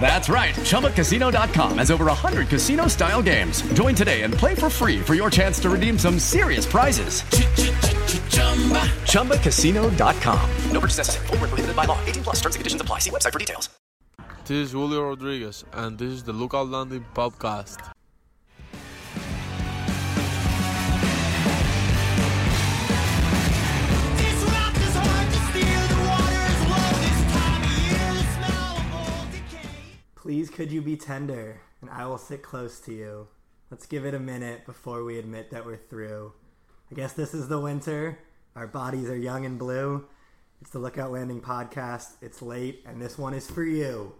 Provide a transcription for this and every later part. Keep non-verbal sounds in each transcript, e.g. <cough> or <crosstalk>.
That's right. ChumbaCasino.com has over 100 casino style games. Join today and play for free for your chance to redeem some serious prizes. ChumbaCasino.com. No purchase necessary. Void were prohibited by law. 18 plus. Terms and conditions apply. See website for details. This is Julio Rodriguez, and this is the Lookout Landing podcast. Please could you be tender, and I will sit close to you. Let's give it a minute before we admit that we're through. I guess this is the winter. Our bodies are young and blue. It's the Lookout Landing podcast. It's late, and this one is for you.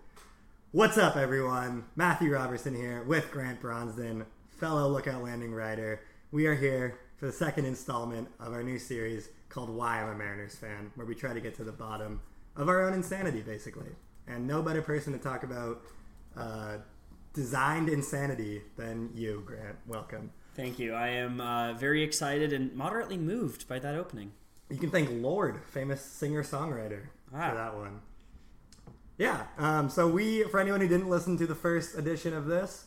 What's up, everyone? Matthew Robertson here with Grant Bronsden, fellow Lookout Landing writer. We are here for the second installment of our new series called Why I'm a Mariners Fan, where we try to get to the bottom of our own insanity, basically. And no better person to talk about uh, designed insanity than you, Grant. Welcome. Thank you. I am uh, very excited and moderately moved by that opening. You can thank Lorde, famous singer songwriter, Ah. for that one. Yeah. Um, so we, for anyone who didn't listen to the first edition of this,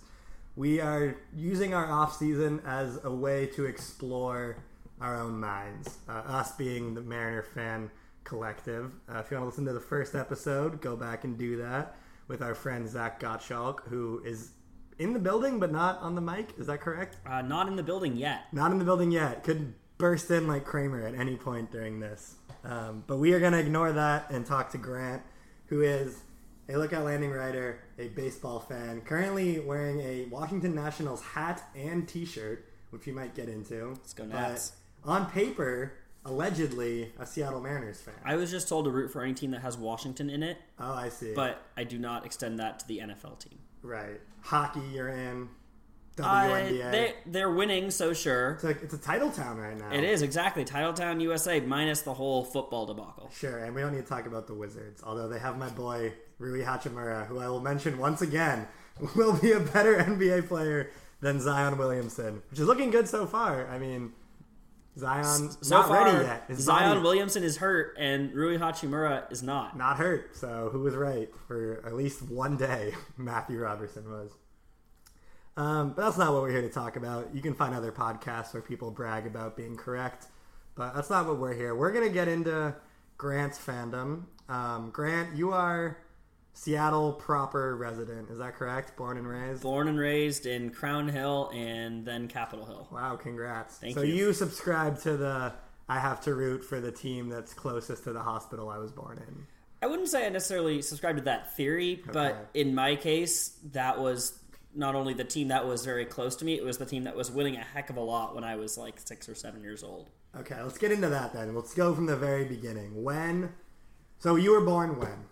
we are using our off season as a way to explore our own minds. Uh, us being the Mariner fan collective. Uh, if you want to listen to the first episode, go back and do that with our friend Zach Gottschalk, who is in the building but not on the mic. Is that correct? Uh, not in the building yet. Not in the building yet. Could burst in like Kramer at any point during this. Um, but we are going to ignore that and talk to Grant, who is a Lookout Landing writer, a baseball fan, currently wearing a Washington Nationals hat and T-shirt, which we might get into. Let's go Nats. on paper, allegedly a Seattle Mariners fan. I was just told to root for any team that has Washington in it, oh, I see. but I do not extend that to the NFL team. right, hockey, you're in. Uh, WNBA. they, they're winning, so sure. it's like it's a title town right now. It is, exactly. Title town USA, minus the whole football debacle. Sure, and we don't need to talk about the Wizards, although they have my boy Rui Hachimura, who I will mention once again <laughs> will be a better NBA player than Zion Williamson, which is looking good so far. I mean, Zion So not far, ready yet. His Zion body Williamson is hurt, and Rui Hachimura is not. not hurt, so who was right for at least one day? <laughs> Matthew Robertson was. Um, but that's not what we're here to talk about. You can find other podcasts where people brag about being correct, but that's not what we're here. We're gonna get into Grant's fandom. Um, Grant, you are Seattle proper resident. Is that correct? Born and raised. Born and raised in Crown Hill and then Capitol Hill. Wow, congrats. Thank so you. you subscribe to the I have to root for the team that's closest to the hospital I was born in. I wouldn't say I necessarily subscribe to that theory, but in my case, that was not only the team that was very close to me, it was the team that was winning a heck of a lot when I was like six or seven years old. Okay, let's get into that then. Let's go from the very beginning. When? So you were born when?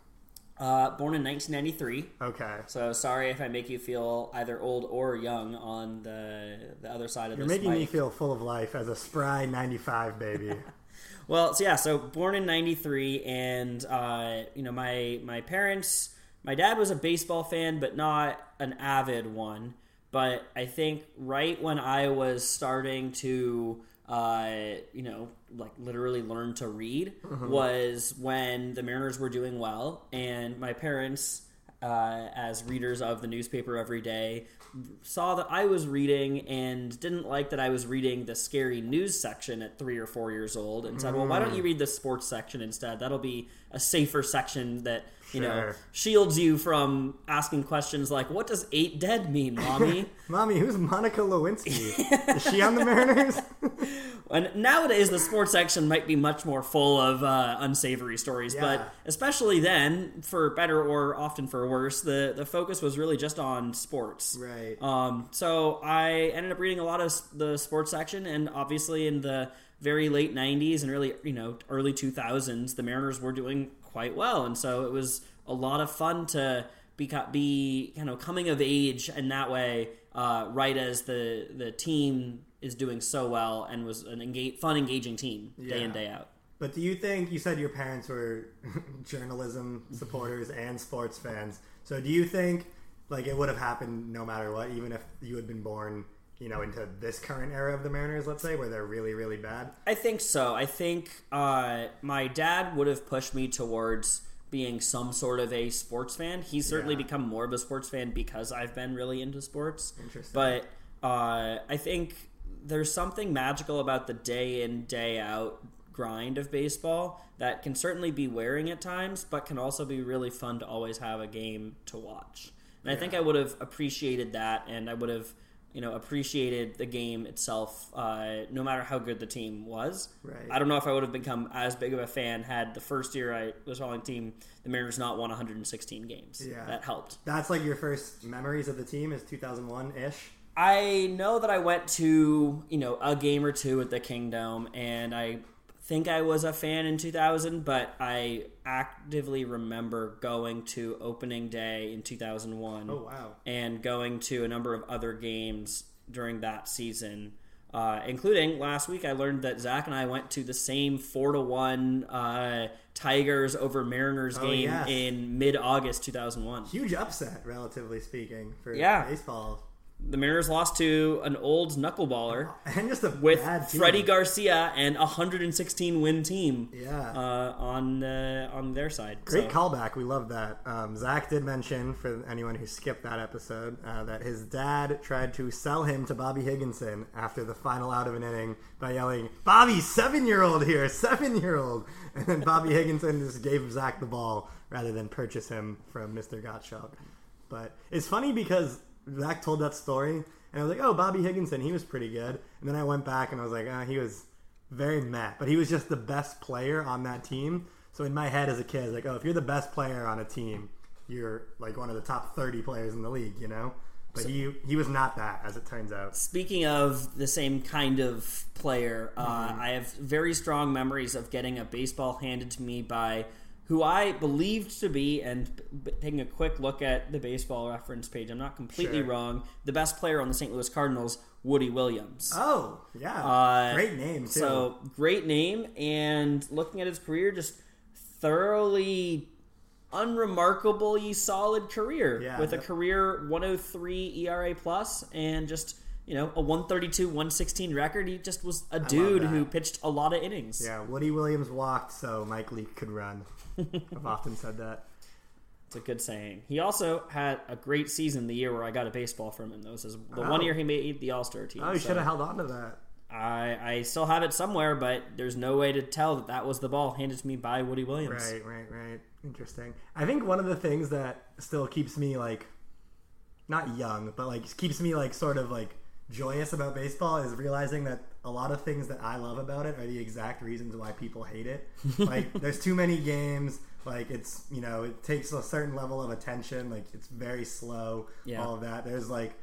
Uh, born in 1993. Okay. So sorry if I make you feel either old or young on the the other side of You're this making me feel full of life as a spry 95 baby. <laughs> Well, so yeah, so born in '93, and uh, you know my my parents, my dad was a baseball fan, but not an avid one. But I think right when I was starting to, uh, you know, like literally learned to read, Mhm. was when the Mariners were doing well, and my parents, uh, as readers of the newspaper every day, saw that I was reading and didn't like that I was reading the scary news section at three or four years old, and said, "Well, why don't you read the sports section instead? That'll be a safer section that you know shields you from asking questions like, "What does eight dead mean, mommy?" <laughs> Mommy, who's Monica Lewinsky? <laughs> Is she on the Mariners? <laughs> And nowadays, the sports section might be much more full of uh, unsavory stories, Yeah. but especially then, for better or often for worse, the, the focus was really just on sports. Right. Um, so I ended up reading a lot of the sports section, and obviously in the very late '90s and really, you know, early 2000s, the Mariners were doing quite well, and so it was a lot of fun to be be you know coming of age in that way, uh, right as the the team is doing so well and was an engage, fun, engaging team day in day out. But do you think you said your parents were <laughs> journalism supporters and sports fans? So do you think like it would have happened no matter what, even if you had been born, you know, into this current era of the Mariners, let's say, where they're really, really bad? I think so. I think uh, my dad would have pushed me towards being some sort of a sports fan. He's certainly Yeah. become more of a sports fan because I've been really into sports. Interesting. But uh, I think there's something magical about the day in, day out grind of baseball that can certainly be wearing at times, but can also be really fun to always have a game to watch. And I think I would have appreciated that, and I would have, you know, appreciated the game itself, uh, no matter how good the team was. Right. I don't know if I would have become as big of a fan had the first year I was following the team, the Mariners not won 116 games. Yeah. That helped. That's like your first memories of the team is 2001 ish. I know that I went to, you know, a game or two at the Kingdom, and I think I was a fan in 2000, but I actively remember going to opening day in 2001. Oh, wow. And going to a number of other games during that season. Uh, including last week, I learned that Zach and I went to the same four to one uh, Tigers over Mariners Oh, game yes. in mid August 2001. Huge upset, relatively speaking, for Yeah. baseball. The Mariners lost to an old knuckleballer <laughs> And just a with. Freddie Garcia and a 116 win team. Yeah. uh, on uh, on their side. Great So- callback. We love that. Um, Zach did mention, for anyone who skipped that episode, uh, that his dad tried to sell him to Bobby Higginson after the final out of an inning by yelling, Bobby, seven year old here, seven year old. <laughs> And then Bobby Higginson just gave Zach the ball rather than purchase him from Mr. Gottschalk. But it's funny because Zach told that story, and I was like, oh, Bobby Higginson, he was pretty good. And then I went back and I was like, ah, he was very meh. But he was just the best player on that team. So in my head as a kid, I was like, oh, if you're the best player on a team, you're like one of the top 30 players in the league, you know? But he he was not that, as it turns out. Speaking of the same kind of player, uh, Mhm. I have very strong memories of getting a baseball handed to me by who I believed to be, and b- taking a quick look at the baseball reference page, I'm not completely Sure. wrong, the best player on the St. Louis Cardinals, Woody Williams. Oh, yeah. Uh, Great name, too. So great name, and looking at his career, just thoroughly unremarkably solid career Yeah, with a career 103 ERA plus and just you know a 132 116 record. He just was a dude who pitched a lot of innings. Yeah, Woody Williams walked so Mike Leake could run. <laughs> I've often said that. It's a good saying. He also had a great season the year where I got a baseball from him. That was his, the Oh. one year he made the All Star team. Oh, you so- should have held on to that. I, I still have it somewhere, but there's no way to tell that that was the ball handed to me by Woody Williams. Right, right, right. Interesting. I think one of the things that still keeps me like not young, but like keeps me like sort of like joyous about baseball is realizing that a lot of things that I love about it are the exact reasons why people hate it. like <laughs> there's too many games. Like it's you know it takes a certain level of attention. Like it's very slow. Yeah. All of that. There's like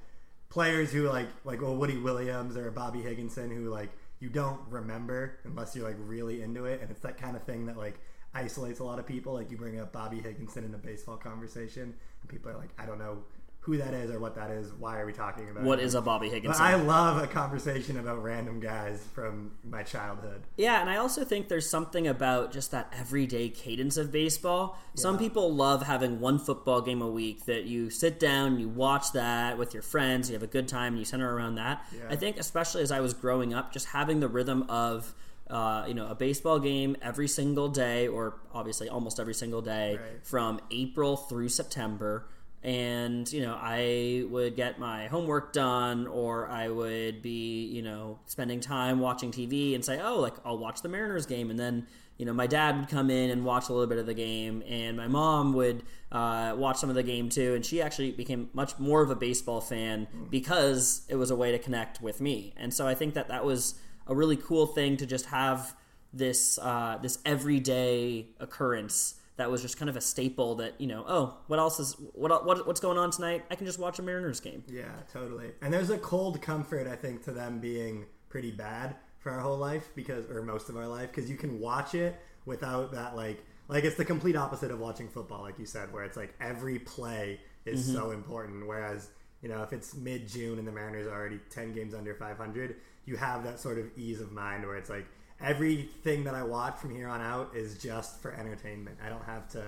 players who like like well Woody Williams or Bobby Higginson who like you don't remember unless you're like really into it, and it's that kind of thing that like isolates a lot of people. Like you bring up Bobby Higginson in a baseball conversation, and people are like, I don't know who that is or what that is. Why are we talking about? What it? is a Bobby But Higginson? I love a conversation about random guys from my childhood. Yeah, and I also think there's something about just that everyday cadence of baseball. Some people love having one football game a week that you sit down, you watch that with your friends, you have a good time, and you center around that. I think, especially as I was growing up, just having the rhythm of. Uh, you know, a baseball game every single day, or obviously almost every single day, Right. from April through September. And, you know, I would get my homework done, or I would be, you know, spending time watching TV and say, oh, like, I'll watch the Mariners game. And then, you know, my dad would come in and watch a little bit of the game, and my mom would uh, watch some of the game too. And she actually became much more of a baseball fan because it was a way to connect with me. And so I think that that was a really cool thing to just have this uh, this everyday occurrence that was just kind of a staple that you know oh what else is what, what what's going on tonight i can just watch a mariners game Yeah, totally. And there's a cold comfort, I think, to them being pretty bad for our whole life because, or most of our life, because you can watch it without that, like, like it's the complete opposite of watching football, like you said, where it's like every play is Mm-hmm. so important. Whereas, you know, if it's mid June and the Mariners are already 10 games under 500, you have that sort of ease of mind where it's like everything that I watch from here on out is just for entertainment. I don't have to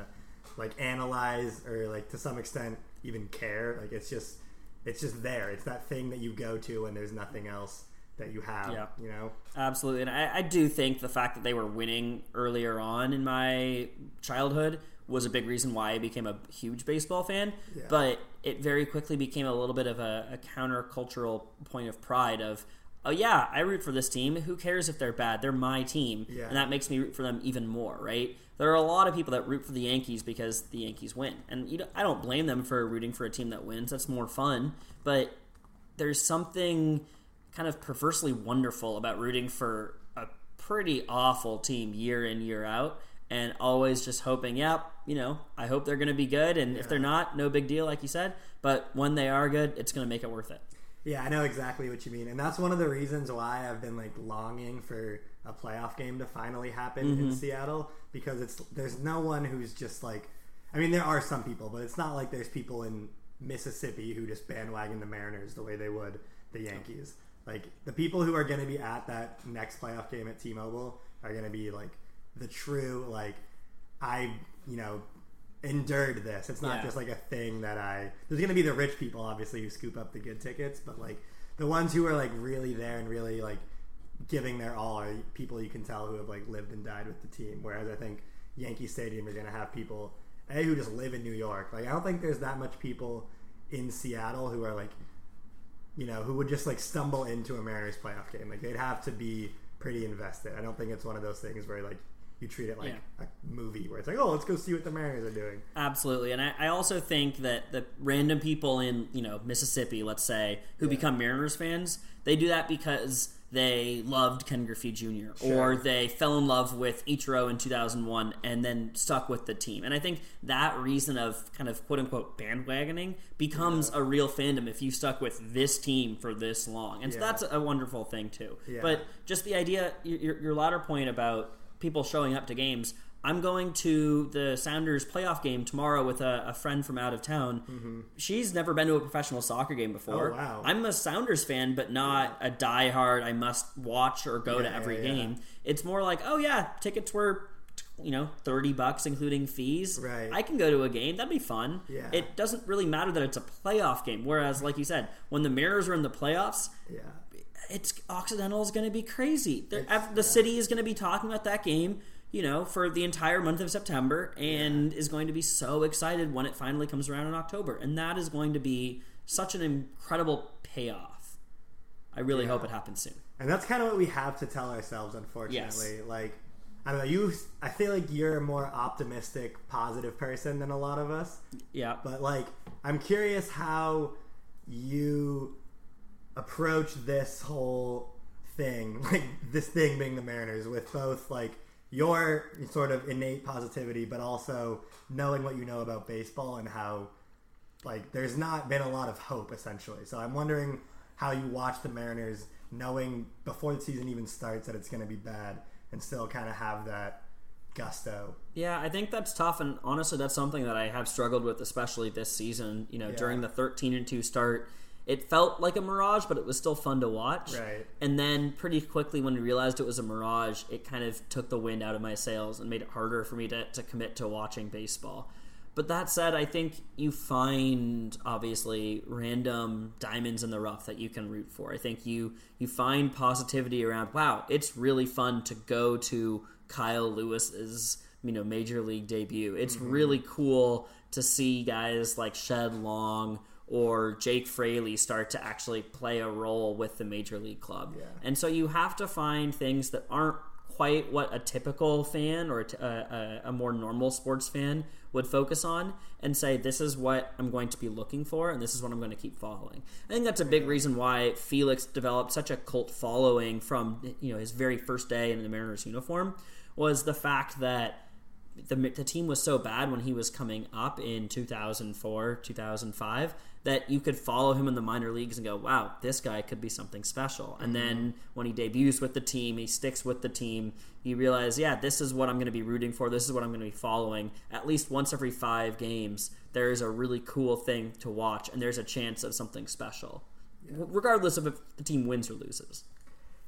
like analyze or like to some extent even care. Like it's just it's just there. It's that thing that you go to and there's nothing else that you have. Yeah. You know? absolutely and I, I do think the fact that they were winning earlier on in my childhood was a big reason why i became a huge baseball fan Yeah. but it very quickly became a little bit of a, a countercultural point of pride of oh yeah i root for this team. Who cares if they're bad? They're my team. Yeah. and that makes me root for them even more right? There are a lot of people that root for the yankees because the yankees win. And you know, i don't blame them for rooting for a team that wins. That's more fun. But there's something kind of perversely wonderful about rooting for a pretty awful team year in year out and always just hoping yep you know i hope they're going to be good. And if they're not no big deal like you said. But when they are good it's going to make it worth it Yeah, I know exactly what you mean, and that's one of the reasons why I've been like longing for a playoff game to finally happen Mm-hmm. in Seattle because it's there's no one who's just like, I mean, there are some people, but it's not like there's people in Mississippi who just bandwagon the Mariners the way they would the Yankees. Like the people who are going to be at that next playoff game at T-Mobile are going to be like the true like I you know endured this. It's not Yeah. just like a thing that I. There's going to be the rich people, obviously, who scoop up the good tickets, but like the ones who are like really there and really like giving their all are people you can tell who have like lived and died with the team. Whereas I think Yankee Stadium is going to have people a who just live in New York. Like I don't think there's that much people in Seattle who are like you know who would just like stumble into a Mariners playoff game. Like they'd have to be pretty invested. I don't think it's one of those things where like you treat it like a movie where it's like, oh, let's go see what the Mariners are doing. Absolutely, and I, I also think that the random people in you know Mississippi, let's say, who become Mariners fans, they do that because they loved Ken Griffey Jr. or they fell in love with Ichiro in 2001 and then stuck with the team. And I think that reason of kind of quote unquote bandwagoning becomes a real fandom if you stuck with this team for this long, and so that's a wonderful thing too. Yeah. But just the idea, your, your latter point about people showing up to games. I'm going to the Sounders playoff game tomorrow with a, a friend from out of town. She's never been to a professional soccer game before. Mm-hmm. Oh, wow. I'm a Sounders fan, but not a diehard. I must watch or go to every yeah, yeah. game. It's more like, oh yeah, tickets were, you know, thirty bucks including fees. Right. I can go to a game. That'd be fun. Yeah. It doesn't really matter that it's a playoff game. Whereas, like you said, when the Mirrors are in the playoffs, Yeah. It's Occidental is going to be crazy. They're- It's- ev- the city is going to be talking about that game, you know, for the entire month of September, and is going to be so excited when it finally comes around in October, and that is going to be such an incredible payoff. I really hope it happens soon. And that's kind of what we have to tell ourselves, unfortunately. Like, I don't know, you, I feel like you're a more optimistic, positive person than a lot of us. Yeah, But, like, I'm curious how you approach this whole thing, <laughs> like this thing being the Mariners, with both like your sort of innate positivity, but also knowing what you know about baseball and how like there's not been a lot of hope essentially. So I'm wondering how you watch the Mariners knowing before the season even starts that it's going to be bad and still kind of have that gusto. Yeah, I think that's tough, and honestly, that's something that I have struggled with, especially this season. You know, Yeah. during the thirteen and two start, it felt like a mirage, but it was still fun to watch. Right. And then pretty quickly, when we realized it was a mirage, it kind of took the wind out of my sails and made it harder for me to, to commit to watching baseball. But that said, I think you find obviously random diamonds in the rough that you can root for. I think you you find positivity around. Wow, it's really fun to go to Kyle Lewis's you know major league debut. It's mm-hmm. really cool to see guys like Shed Long or Jake Fraley start to actually play a role with the major league club. And so you have to find things that aren't quite what a typical fan or a more normal sports fan would focus on and say this is what I'm going to be looking for and this is what I'm going to keep following. I think that's a big reason why Felix developed such a cult following from you know his very first day in the Mariners uniform was the fact that the, the team was so bad when he was coming up in 2004 2005 that you could follow him in the minor leagues and go wow this guy could be something special. And mm-hmm. then when he debuts with the team he sticks with the team you realize yeah this is what i'm going to be rooting for. This is what i'm going to be following. At least once every five games there's a really cool thing to watch and there's a chance of something special. R- regardless of if the team wins or loses.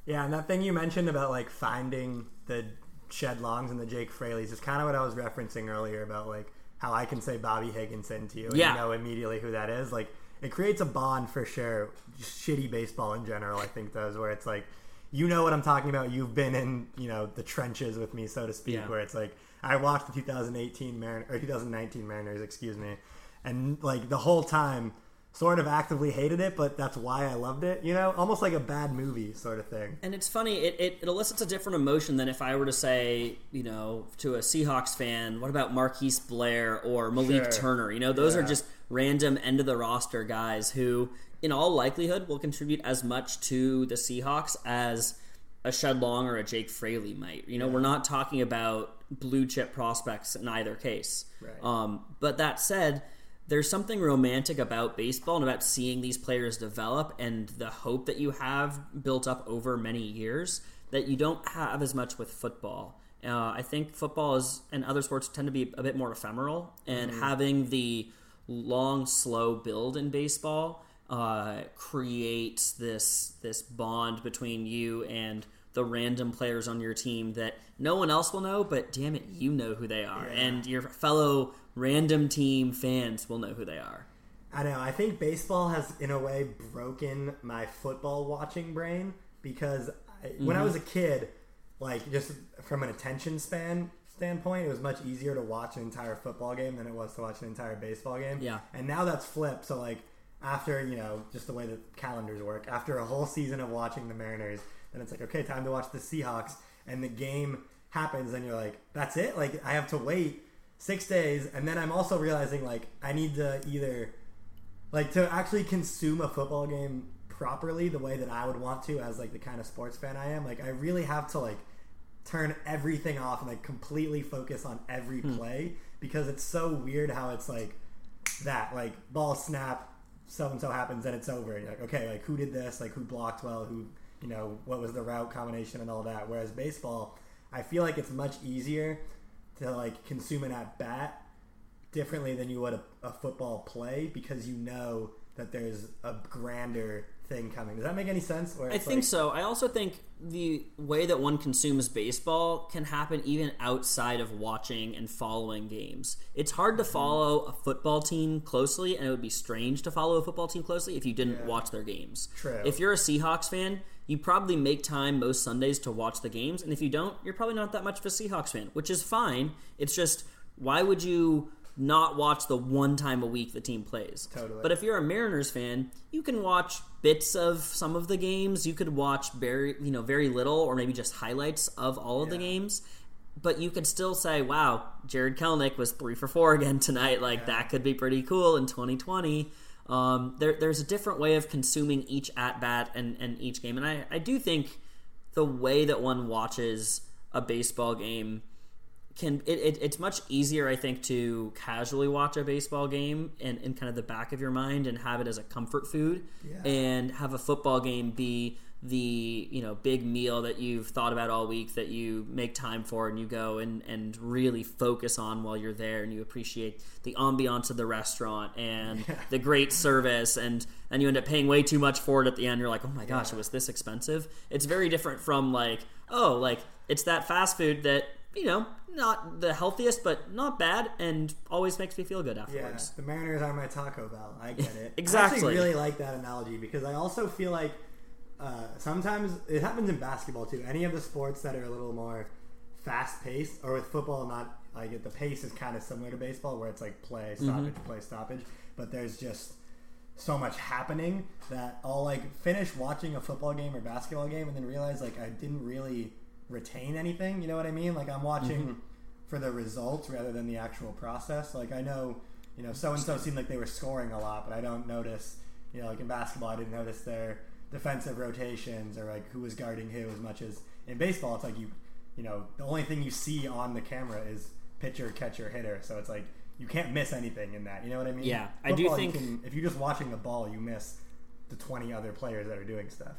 Yeah, and that thing you mentioned about like finding the Shed Longs and the Jake Fraleys is kind of what I was referencing earlier about like how I can say Bobby Higginson to you and Yeah. you know immediately who that is. Like it creates a bond for sure. Just shitty baseball in general, I think does where it's like you know what I'm talking about. You've been in you know the trenches with me, so to speak. Yeah. Where it's like I watched the 2018 Marin- or 2019 Mariners, excuse me, and like the whole time sort of actively hated it, but that's why I loved it. You know, almost like a bad movie sort of thing. And it's funny, it, it, it elicits a different emotion than if I were to say, you know, to a Seahawks fan, what about Marquise Blair or Malik Sure. Turner? You know, those are just random end of the roster guys who, in all likelihood, will contribute as much to the Seahawks as a Shed Long or a Jake Fraley might. You know, we're not talking about blue chip prospects in either case. Right. Um, but that said, there's something romantic about baseball and about seeing these players develop and the hope that you have built up over many years that you don't have as much with football. Uh, I think football is and other sports tend to be a bit more ephemeral, and having the long, slow build in baseball uh, creates this this bond between you and the random players on your team that no one else will know, but damn it, you know who they are, and your fellow random team fans will know who they are. I know. I think baseball has, in a way, broken my football watching brain because I, when I Mm-hmm. was a kid, like just from an attention span standpoint, it was much easier to watch an entire football game than it was to watch an entire baseball game. Yeah. And now that's flipped. So like after you know just the way that calendars work, after a whole season of watching the Mariners, then it's like okay, time to watch the Seahawks, and the game happens, and you're like, that's it. Like I have to wait six days, and then I'm also realizing like I need to either like to actually consume a football game properly the way that I would want to as like the kind of sports fan I am like I really have to like turn everything off and like completely focus on every hmm. play because it's so weird how it's like that like ball snap so and so happens and it's over. You're like okay like who did this? Like who blocked well? Who you know what was the route combination and all that? Whereas baseball I feel like it's much easier to like consume an at bat differently than you would a, a football play because you know that there's a grander thing coming. Does that make any sense? I think like- so. I also think the way that one consumes baseball can happen even outside of watching and following games. It's hard to mm-hmm. follow a football team closely, and it would be strange to follow a football team closely if you didn't watch their games. True. If you're a Seahawks fan, you probably make time most Sundays to watch the games, and if you don't, you're probably not that much of a Seahawks fan, which is fine. It's just why would you not watch the one time a week the team plays? Totally. But if you're a Mariners fan, you can watch bits of some of the games. You could watch very, you know, very little or maybe just highlights of all of the games. But you could still say, "Wow, Jarred Kelenic was three for four again tonight. Like that could be pretty cool in 2020." Um, there, there's a different way of consuming each at bat and, and each game, and I, I do think the way that one watches a baseball game can it, it, it's much easier i think to casually watch a baseball game and in kind of the back of your mind and have it as a comfort food Yeah. and have a football game be the you know big meal that you've thought about all week that you make time for and you go and and really focus on while you're there and you appreciate the ambiance of the restaurant and the great service and and you end up paying way too much for it at the end you're like oh my gosh it was this expensive it's very different from like oh like it's that fast food that you know not the healthiest but not bad and always makes me feel good Yeah, afterwards the Mariners are my Taco Bell. I get it. <laughs> I Exactly. actually really like that analogy because I also feel like uh, sometimes it happens in basketball too. Any of the sports that are a little more fast paced, or with football, not like the pace is kind of similar to baseball, where it's like play stoppage, play stoppage. But there's just so much happening that I'll like finish watching a football game or basketball game and then realize like I didn't really retain anything. You know what I mean? Like I'm watching for the results rather than the actual process. Like I know, you know, so and so seemed like they were scoring a lot, but I don't notice. You know, like in basketball, I didn't notice their defensive rotations or like who was guarding who as much as in baseball. It's like you, you know, the only thing you see on the camera is pitcher, catcher, hitter. So it's like you can't miss anything in that. You know what I mean? Yeah, I do Football, you think- can- if you're just watching the ball, you miss the 20 other players that are doing stuff.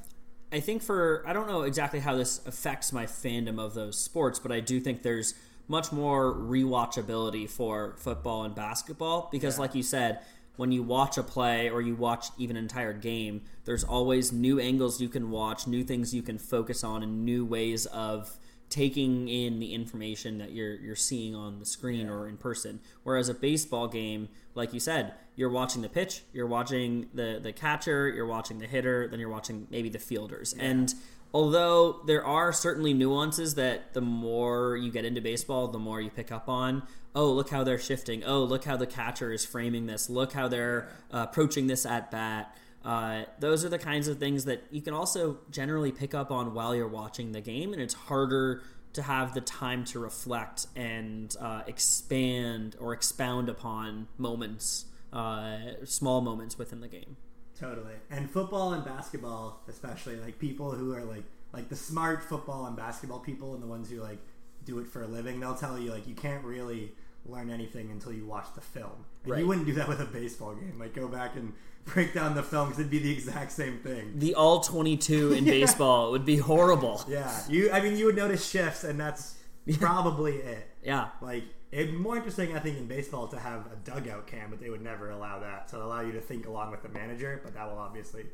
I think for I don't know exactly how this affects my fandom of those sports, but I do think there's much more rewatchability for football and basketball because, like you said, when you watch a play or you watch even an entire game, there's always new angles you can watch, new things you can focus on, and new ways of taking in the information that you're you're seeing on the screen or in person. Whereas a baseball game, like you said, you're watching the pitch, you're watching the the catcher, you're watching the hitter, then you're watching maybe the fielders. And although there are certainly nuances that the more you get into baseball, the more you pick up on. Oh, look how they're shifting. Oh, look how the catcher is framing this. Look how they're uh, approaching this at bat. Uh, those are the kinds of things that you can also generally pick up on while you're watching the game, and it's harder to have the time to reflect and uh, expand or expound upon moments, uh, small moments within the game. Totally. And football and basketball, especially like people who are like like the smart football and basketball people and the ones who like do it for a living, they'll tell you like you can't really learn anything until you watch the film. And Right. you wouldn't do that with a baseball game. Like go back and break down the film because it'd be the exact same thing. The all 22 in <laughs> baseball would be horrible. Yeah, you. I mean, you would notice shifts, and that's probably it. Yeah. Like it'd be more interesting, I think, in baseball to have a dugout cam, but they would never allow that. So allow you to think along with the manager, but that will obviously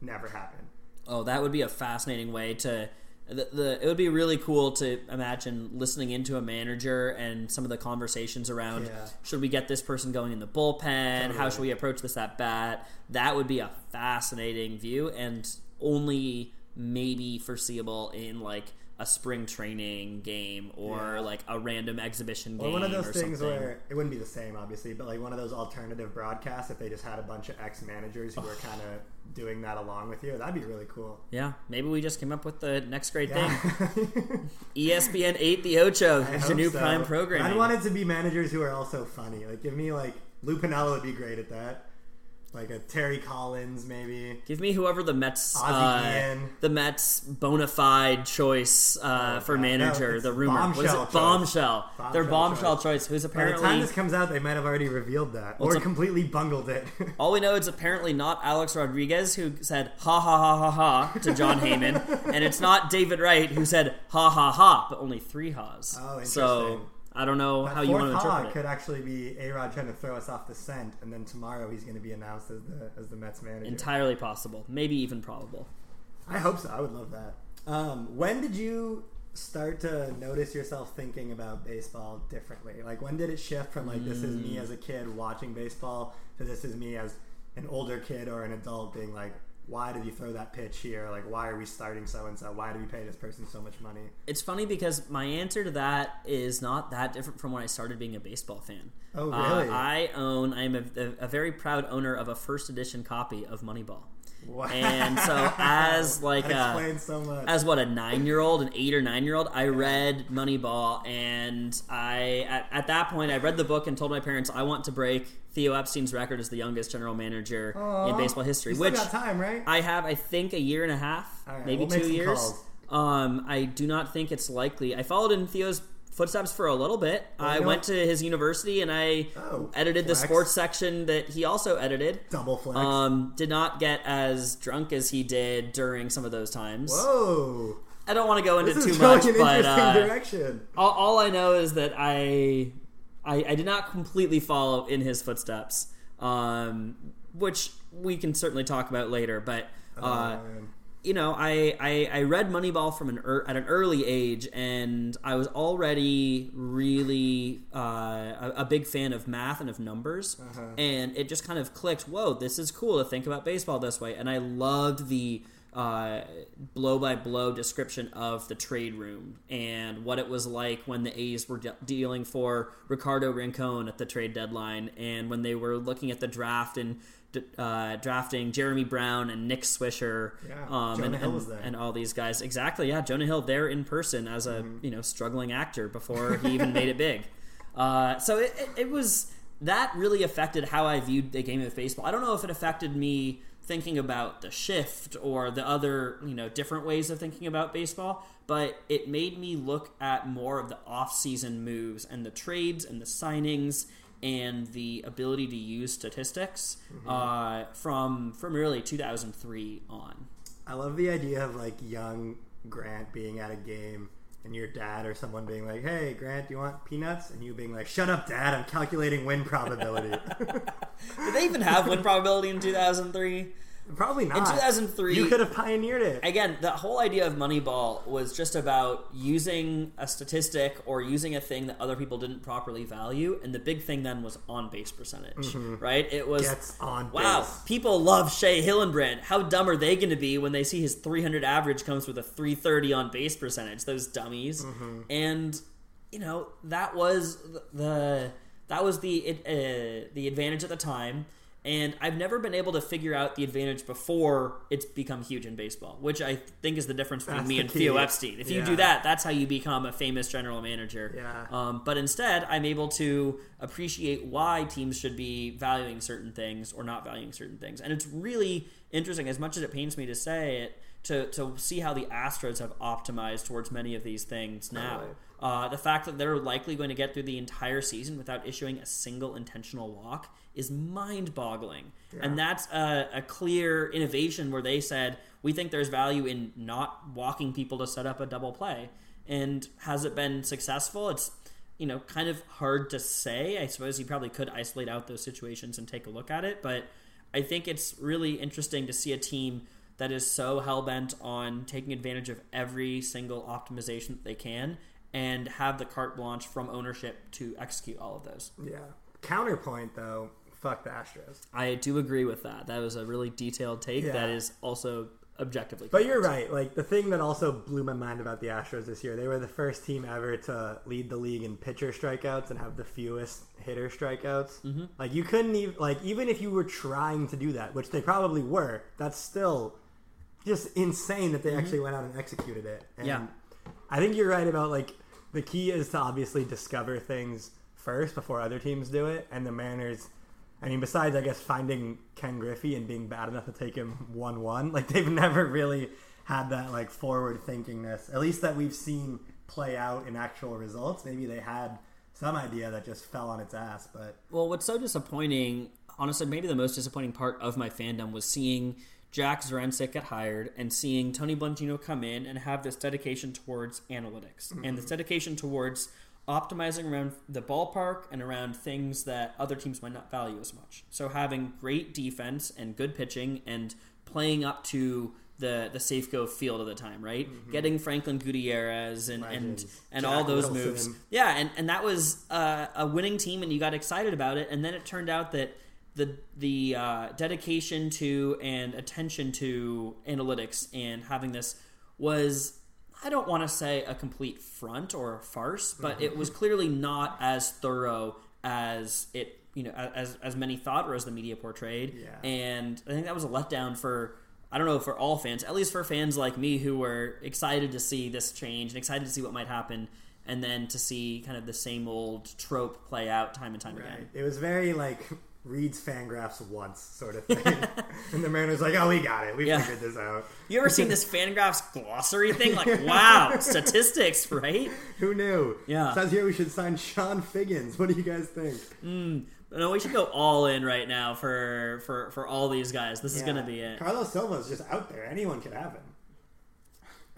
never happen. Oh, that would be a fascinating way to. The, the it would be really cool to imagine listening into a manager and some of the conversations around Yeah. should we get this person going in the bullpen how should we approach this at bat that would be a fascinating view and only maybe foreseeable in like a spring training game or Yeah. like a random exhibition game Or one of those things something. where it wouldn't be the same, obviously, but like one of those alternative broadcasts if they just had a bunch of ex managers who were kind of doing that along with you. That'd be really cool. yeah maybe we just came up with the next great Yeah. thing <laughs> ESPN 8 the Ocho It's a new so. prime program. I want it to be managers who are also funny. Like, give me like Lou Piniella would be great at that. Like a Terry Collins, maybe. Give me whoever the Mets, uh, the Mets bona fide choice uh, for God. manager. No, the rumor what is bombshell it? choice. Bombshell. Their Bombshell bombshell choice. choice. Who's By the time this comes out, they might have already revealed that, Well, or a- completely bungled it. <laughs> all we know is apparently not Alex Rodriguez who said ha ha ha ha ha to Jon Heyman, <laughs> and it's not David Wright who said ha ha ha, but only three ha's. Oh, So interesting. I don't know That how you want to interpret it. could actually be A Rod trying to throw us off the scent, and then tomorrow he's going to be announced as the as the Mets manager. Entirely possible, maybe even probable. I hope so. I would love that. Um, when did you start to notice yourself thinking about baseball differently? Like, when did it shift from like this is Mm. me as a kid watching baseball to this is me as an older kid or an adult being like, why did you throw that pitch here? Like, why are we starting so and so? Why do we pay this person so much money? It's funny because my answer to that is not that different from when I started being a baseball fan. Oh, Uh, really? I own. I am a, a, a very proud owner of a first edition copy of Moneyball. And so as like a, so much. as what a nine year old, an eight or nine year old, I read Moneyball, and I at, at that point I read the book and told my parents I want to break Theo Epstein's record as the youngest general manager in baseball history. Which got time, right? I have, I think, a year and a half, right, maybe we'll two years. calls. Um, I do not think it's likely. I followed in Theo's footsteps for a little bit. I went to his university and I Oh, edited the sports section that he also edited. Double flex. Um, did not get as drunk as he did during some of those times. Whoa. I don't want to go into too much, but uh, direction. all, all I know is that I, I I did not completely follow in his footsteps, um, which we can certainly talk about later. But uh, man. You know, I, I I read Moneyball from an er, at an early age, and I was already really uh, a, a big fan of math and of numbers, and it just kind of clicked. Whoa, this is cool to think about baseball this way, and I loved the uh, blow by blow description of the trade room and what it was like when the A's were de- dealing for Ricardo Rincon at the trade deadline, and when they were looking at the draft and uh, drafting Jeremy Brown and Nick Swisher, Yeah, um, and, and, and all these guys. Exactly, yeah, Jonah Hill there in person as a Mm-hmm. you know struggling actor before he even made it big. <laughs> Uh, so it, it, it was that really affected how I viewed the game of baseball. I don't know if it affected me thinking about the shift or the other you know different ways of thinking about baseball but it made me look at more of the off-season moves and the trades and the signings and the ability to use statistics uh, from from really 2003 on I love the idea of like young Grant being at a game and your dad or someone being like, "Hey, Grant, do you want peanuts?" and you being like, "Shut up, Dad! I'm calculating win probability." <laughs> did they even have win probability in 2003 Probably not. In 2003 you could have pioneered it. again, the whole idea of Moneyball was just about using a statistic or using a thing that other people didn't properly value, and the big thing then was on base percentage, right? It was Gets on wow, base. people love Shea Hillenbrand. How dumb are they going to be when they see his 300 average comes with a 330 on base percentage? Those dummies, and you know that was the that was the uh, the advantage at the time. And I've never been able to figure out the advantage before it's become huge in baseball, which I think is the difference between That's me and. Theo Epstein. If you do that, that's how you become a famous general manager. Yeah. Um, but instead, I'm able to appreciate why teams should be valuing certain things or not valuing certain things. And it's really interesting, as much as it pains me to say it, to, to see how the Astros have optimized towards many of these things now. Uh, the fact that they're likely going to get through the entire season without issuing a single intentional walk is mind boggling. And that's a, a clear innovation where they said, we think there's value in not walking people to set up a double play. And has it been successful? It's you know kind of hard to say. I suppose you probably could isolate out those situations and take a look at it, but I think it's really interesting to see a team that is so hell bent on taking advantage of every single optimization that they can and have the carte blanche from ownership to execute all of those. yeah. Counterpoint though, fuck the Astros. I do agree with that. That was a really detailed take Yeah. that is also objectively But you're right. Like the thing that also blew my mind about the Astros this year, they were the first team ever to lead the league in pitcher strikeouts and have the fewest hitter strikeouts. Mm-hmm. Like you couldn't even like even if you were trying to do that, which they probably were, that's still just insane that they mm-hmm. actually went out and executed it. And Yeah. I think you're right about like the key is to obviously discover things first before other teams do it, and the Mariners. I mean, besides, I guess finding Ken Griffey and being bad enough to take him one-one, like <laughs> they've never really had that like forward thinkingness. At least that we've seen play out in actual results. Maybe they had some idea that just fell on its ass, but Well, what's so disappointing, honestly, maybe the most disappointing part of my fandom was seeing Jack Zduriencik get hired and seeing Tony Blengino come in and have this dedication towards analytics and this dedication towards optimizing around the ballpark and around things that other teams might not value as much. So having great defense and good pitching and playing up to the the Safeco field of the time, right? Getting Franklin Gutierrez and and, Legends. and Jack all those Wilson. moves. Yeah, and, and that was uh, a winning team, and you got excited about it. And then it turned out that the the uh, dedication to and attention to analytics and having this was I don't want to say a complete front or a farce, but it was clearly not as thorough as it you know as as many thought or as the media portrayed. Yeah. And I think that was a letdown for I don't know for all fans, at least for fans like me who were excited to see this change and excited to see what might happen, and then to see kind of the same old trope play out time and time again. It was very like reads Fangraphs once sort of thing, <laughs> and the Mariners like, oh, we got it, we Yeah. figured this out. You ever seen this Fangraphs glossary thing? Like, wow, <laughs> statistics, right? Who knew? Yeah. Says here we should sign Chone Figgins. What do you guys think? Hmm. No, we should go all in right now for for for all these guys. This is gonna be it. Carlos Silva's just out there. Anyone could have him.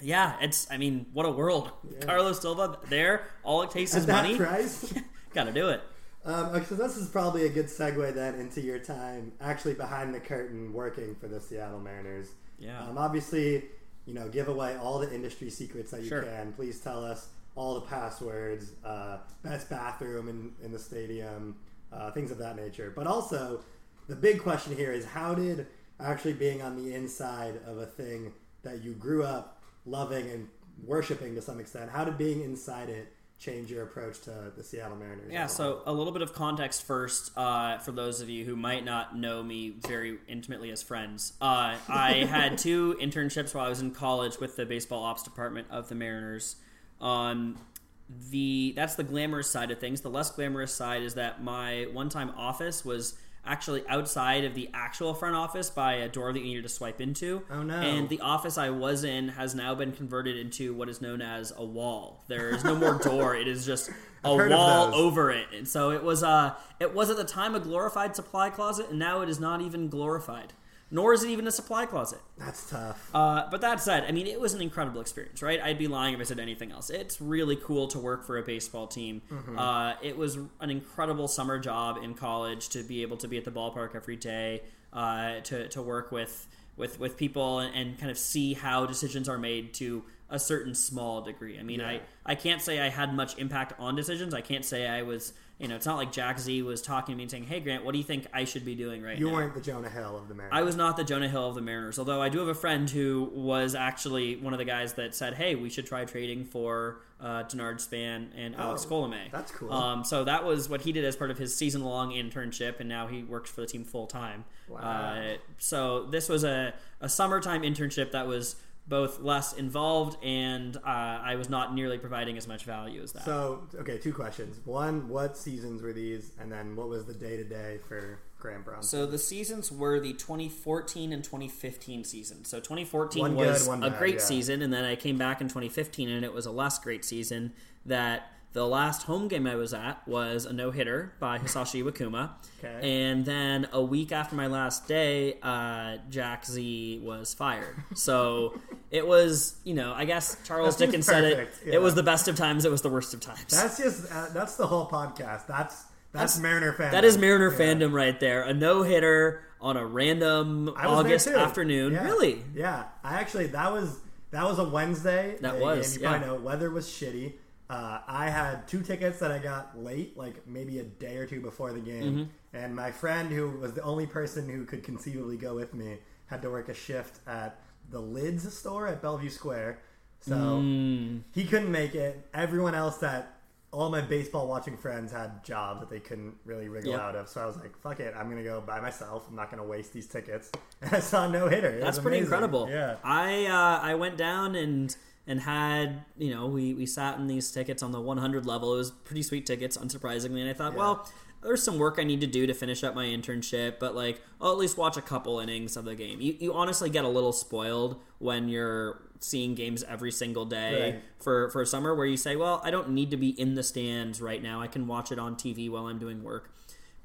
Yeah, it's. I mean, what a world. Carlos Silva there. All it takes At is that money. price. <laughs> Got to do it. Um, okay, so this is probably a good segue then into your time actually behind the curtain working for the Seattle Mariners. Yeah. Um, obviously, you know, give away all the industry secrets that you Sure. can. Please tell us all the passwords, uh, best bathroom in, in the stadium, uh, things of that nature. But also, the big question here is how did actually being on the inside of a thing that you grew up loving and worshiping to some extent, how did being inside it change your approach to the Seattle Mariners? Yeah, so a little bit of context first uh, for those of you who might not know me very intimately as friends. Uh, I <laughs> had two internships while I was in college with the baseball ops department of the Mariners. Um, the that's the glamorous side of things. The less glamorous side is that my one-time office was actually outside of the actual front office by a door that you needed to swipe into. Oh, no. And the office I was in has now been converted into what is known as a wall. There is no more door. It is just <laughs> a wall over it. And so it was uh it was at the time a glorified supply closet and now it is not even glorified. Nor is it even a supply closet. That's tough. Uh, but that said, I mean, it was an incredible experience, right? I'd be lying if I said anything else. It's really cool to work for a baseball team. Uh, it was an incredible summer job in college to be able to be at the ballpark every day, uh, to, to work with, with, with people and, and kind of see how decisions are made to a certain small degree. I mean, I, I can't say I had much impact on decisions. I can't say I was, you know, it's not like Jack Z was talking to me and saying, hey, Grant, what do you think I should be doing right you now? You weren't the Jonah Hill of the Mariners. I was not the Jonah Hill of the Mariners, although I do have a friend who was actually one of the guys that said, "Hey, we should try trading for uh, Denard Span and Alex Oh, Colomé." that's cool. Um, so that was what he did as part of his season-long internship, and now he works for the team full time. Wow. Uh, so this was a, a summertime internship that was both less involved and uh, I was not nearly providing as much value as that. So, okay, two questions. One, what seasons were these? And then what was the day to day for Graham Brown? So the seasons were the 2014 and 2015 season. So 2014 One good, was one a great yeah. season, and then I came back in 2015 and it was a less great season. That the last home game I was at was a no hitter by Hisashi Iwakuma, <laughs> Okay. and then a week after my last day, uh, Jack Z was fired. So it was, you know, I guess Charles Dickens said it. perfect, It was the best of times. It was the worst of times. that's just, uh, that's the whole podcast. That's, that's, Mariner fan. That is Mariner fandom right there. A no hitter on a random I was there August afternoon. Yeah. Really? Yeah. I actually, that was, that was a Wednesday. That day was, game. You probably yeah. know weather was shitty. Uh, I had two tickets that I got late, like maybe a day or two before the game. Mm-hmm. And my friend, who was the only person who could conceivably go with me, had to work a shift at the Lids store at Bellevue Square. So Mm. he couldn't make it. Everyone else that all my baseball watching friends had jobs that they couldn't really wriggle Yep. out of. So I was like, fuck it, I'm gonna go by myself. I'm not gonna waste these tickets. <laughs> And I saw no hitter. That's pretty incredible. Yeah. I uh, I went down and and had you know we we sat in these tickets on the 100 level. It was pretty sweet tickets, unsurprisingly. And I thought, well, there's some work I need to do to finish up my internship, but like I'll at least watch a couple innings of the game. You you honestly get a little spoiled when you're seeing games every single day Right. for for summer where you say, well, I don't need to be in the stands right now. I can watch it on TV while I'm doing work.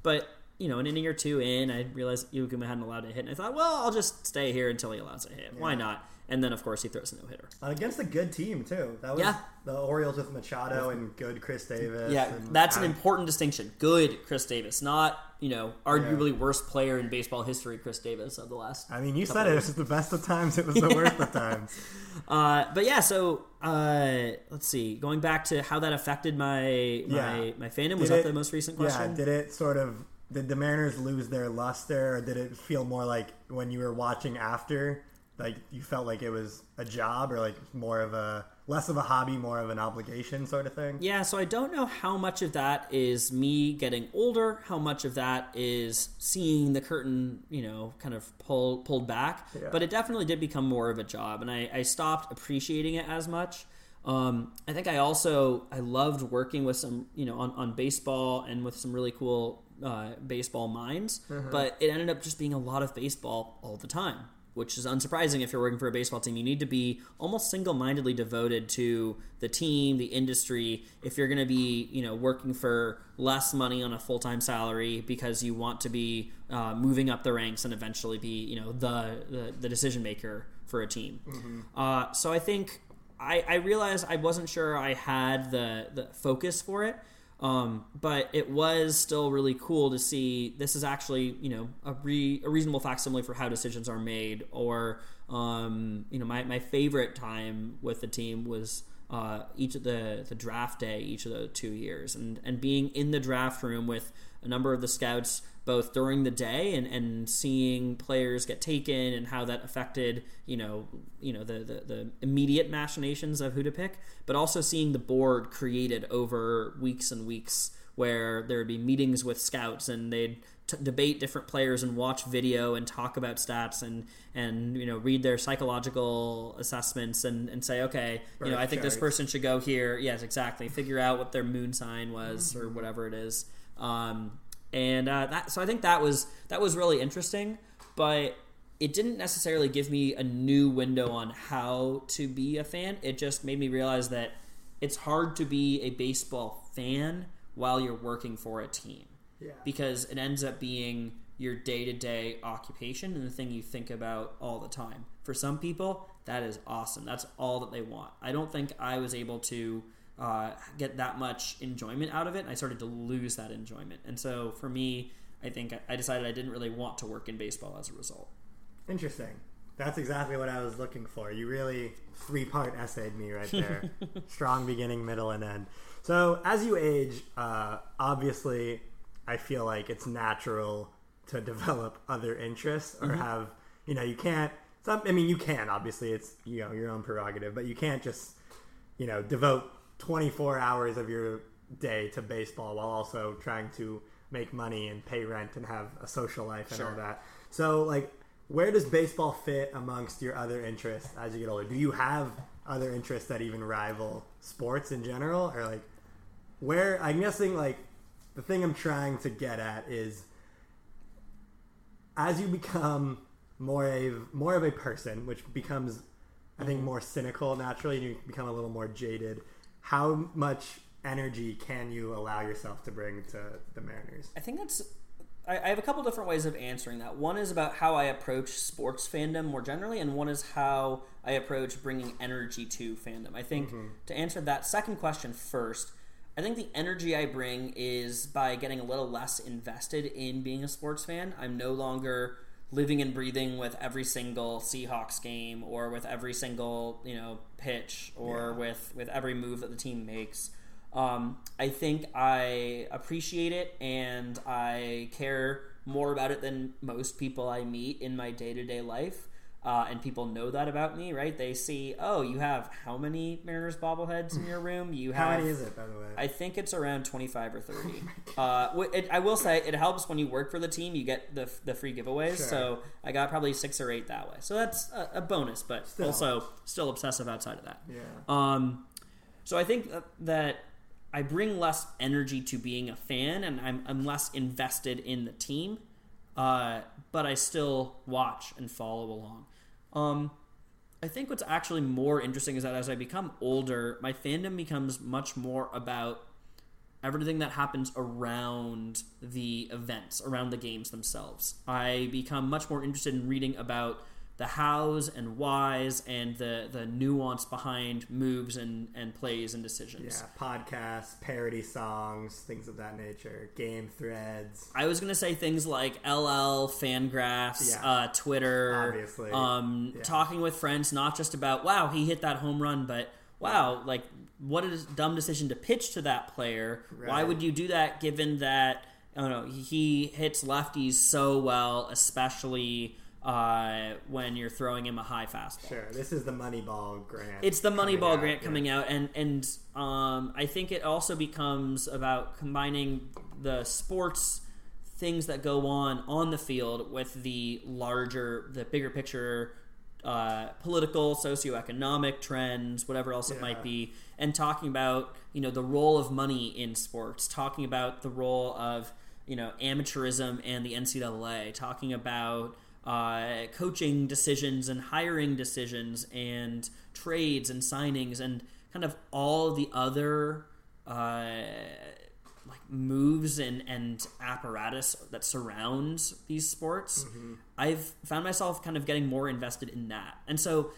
But you know, an inning or two in, I realized Iwakuma hadn't allowed a hit, and I thought, well, I'll just stay here until he allows a hit. Why not? And then, of course, he throws a no hitter. Against a good team too. That was Yeah. the Orioles with Machado and good Chris Davis. Yeah, that's an important distinction. Good Chris Davis, not you know, arguably worst player in baseball history, Chris Davis of the last. I mean, you said it. It was the best of times. It was the <laughs> worst of times. Uh, but yeah, so uh, let's see. Going back to how that affected my my, Yeah. my fandom, was Did that it- the most recent question? Yeah. Did it sort of? Did the Mariners lose their luster, or did it feel more like when you were watching after, like you felt like it was a job, or like more of a less of a hobby, more of an obligation sort of thing. Yeah, so I don't know how much of that is me getting older, how much of that is seeing the curtain, you know, kind of pull pulled back. Yeah. But it definitely did become more of a job, and I, I stopped appreciating it as much. Um, I think I also I loved working with some, you know, on, on baseball and with some really cool uh, baseball minds. Mhm. But it ended up just being a lot of baseball all the time which is unsurprising if you're working for a baseball team. You need to be almost single-mindedly devoted to the team, the industry. If you're going to be, you know, working for less money on a full-time salary because you want to be uh, moving up the ranks and eventually be, you know, the the, the decision maker for a team. Mhm. Uh, so I think I, I realized I wasn't sure I had the the focus for it. Um, but it was still really cool to see this is actually you know a, re, a reasonable facsimile for how decisions are made or um, you know my, my favorite time with the team was uh, each of the the draft day each of the two years. And and being in the draft room with a number of the scouts both during the day and, and seeing players get taken and how that affected you know you know the, the, the immediate machinations of who to pick but also seeing the board created over weeks and weeks where there would be meetings with scouts and they'd t- debate different players and watch video and talk about stats and and you know read their psychological assessments and, and say okay you know I think this person should go here. Yes exactly. Figure out what their moon sign was or whatever it is um, and uh, that so I think that was that was really interesting, but it didn't necessarily give me a new window on how to be a fan. It just made me realize that it's hard to be a baseball fan while you're working for a team. Yeah. Because it ends up being your day to day occupation and the thing you think about all the time. For some people, that is awesome. That's all that they want. I don't think I was able to uh, get that much enjoyment out of it. And I started to lose that enjoyment. And so for me, I think I- decided I didn't really want to work in baseball as a result. Interesting. That's exactly what I was looking for. You really three part essayed me right there. <laughs> Strong beginning, middle, and end. So as you age, uh, obviously, I feel like it's natural to <laughs> develop other interests or Mhm. have you know you can't. Some, I mean, you can obviously. It's you know your own prerogative, but you can't just you know devote 24 hours of your day to baseball while also trying to make money and pay rent and have a social life and all that. So like where does baseball fit amongst your other interests as you get older? Do you have other interests that even rival sports in general or like where I'm guessing like the thing I'm trying to get at is as you become more a more of a person, which becomes I think mm-hmm. more cynical naturally, and you become a little more jaded. How much energy can you allow yourself to bring to the Mariners? I think that's. I, I have a couple different ways of answering that. One is about how I approach sports fandom more generally, and one is how I approach bringing energy to fandom. I think Mhm. to answer that second question first, I think the energy I bring is by getting a little less invested in being a sports fan. I'm no longer living and breathing with every single Seahawks game or with every single you know pitch or Yeah. with with every move that the team makes. Um, I think I appreciate it and I care more about it than most people I meet in my day to day life. Uh, and people know that about me, right? They see, oh, you have how many Mariners bobbleheads in your <laughs> room? You How have many is it, by the way? I think it's around twenty five or thirty. <laughs> uh, it, I will say it helps when you work for the team. You get the the free giveaways. Sure. So I got probably six or eight that way. So that's a, a bonus, but Still. also still obsessive outside of that. Yeah. Um, so I think that, that I bring less energy to being a fan, and I'm, I'm less invested in the team. Uh, but I still watch and follow along. Um, I think what's actually more interesting is that as I become older, my fandom becomes much more about everything that happens around the events, around the games themselves. I become much more interested in reading about the hows and whys and the, the nuance behind moves and, and plays and decisions. Yeah, podcasts, parody songs, things of that nature, game threads. I was gonna say things like LL, Fangraphs, Yeah. uh, Twitter, Obviously. um, Yeah. talking with friends, not just about wow he hit that home run, but wow like what a dumb decision to pitch to that player. Why would you do that given that I don't know he hits lefties so well, especially uh, when you're throwing him a high fastball. Sure, this is the Moneyball grant. It's the Moneyball grant yeah. coming out, and and um, I think it also becomes about combining the sports things that go on on the field with the larger, the bigger picture. Uh, political, socioeconomic trends, whatever else it might be, and talking about you know the role of money in sports, talking about the role of you know amateurism and the NCAA, talking about uh, coaching decisions and hiring decisions and trades and signings and kind of all the other uh, like moves and, and apparatus that surrounds these sports. I've found myself kind of getting more invested in that. And so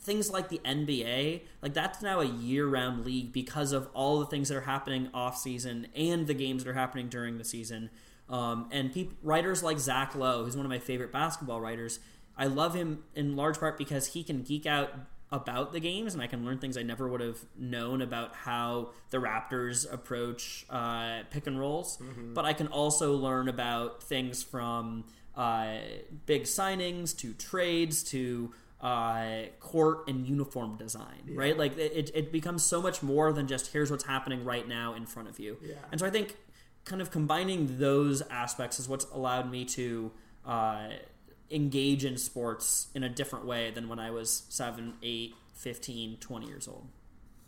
things like the NBA, like that's now a year-round league because of all the things that are happening off season and the games that are happening during the season. Um, and writers like Zach Lowe, who's one of my favorite basketball writers, I love him in large part because he can geek out about the games and I can learn things I never would have known about how the Raptors approach uh, pick and rolls. But I can also learn about things from uh, big signings to trades to uh, court and uniform design, right? Like it, it becomes so much more than just here's what's happening right now in front of you. Yeah. And so I think kind of combining those aspects is what's allowed me to uh, engage in sports in a different way than when I was 7, 8, 15, 20 years old.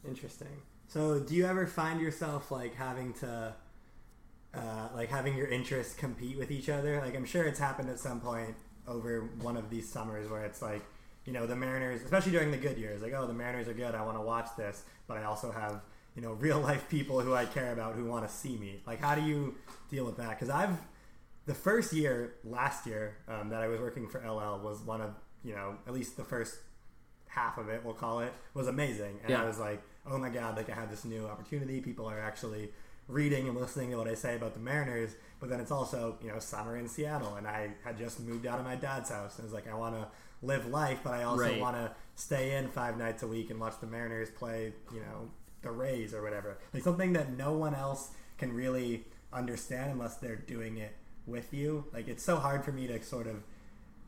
Interesting. So, do you ever find yourself like having to, uh, like having your interests compete with each other? Like, I'm sure it's happened at some point over one of these summers where it's like, you know, the Mariners, especially during the good years, like, oh, the Mariners are good. I want to watch this, but I also have, you know, <laughs> real life people who I care about who want to see me. Like, how do you deal with that? Because I've the first year last year um, that I was working for LL was one of you know at least the first half of it we'll call it was amazing and Yeah. I was like oh my god like I have this new opportunity people are actually reading and listening to what I say about the Mariners but then it's also you know summer in Seattle and I had just moved out of my dad's house and I was like I want to live life but I also Right. want to stay in five nights a week and watch the Mariners play you know the Rays or whatever like something that no one else can really understand unless they're doing it with you like it's so hard for me to sort of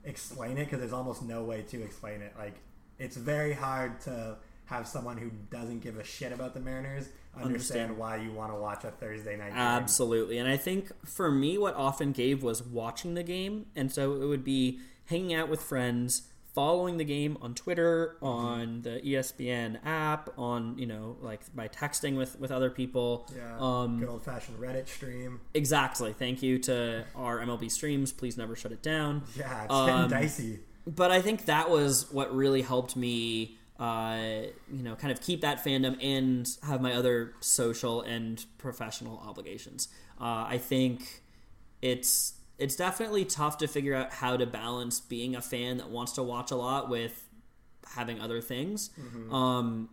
explain it because there's almost no way to explain it like it's very hard to have someone who doesn't give a shit about the Mariners understand, Understand. why you want to watch a Thursday night game. Absolutely. And I think for me, what often gave was watching the game. And so it would be hanging out with friends, following the game on Twitter, on the E ESPN app, on, you know, like by texting with, with other people. Yeah, Um, good old fashioned Reddit stream. Exactly. Thank you to our MLB streams. Please never shut it down. Yeah, it's Um, getting dicey. But I think that was what really helped me, uh, you know, kind of keep that fandom and have my other social and professional obligations. Uh, I think it's it's definitely tough to figure out how to balance being a fan that wants to watch a lot with having other things. Um,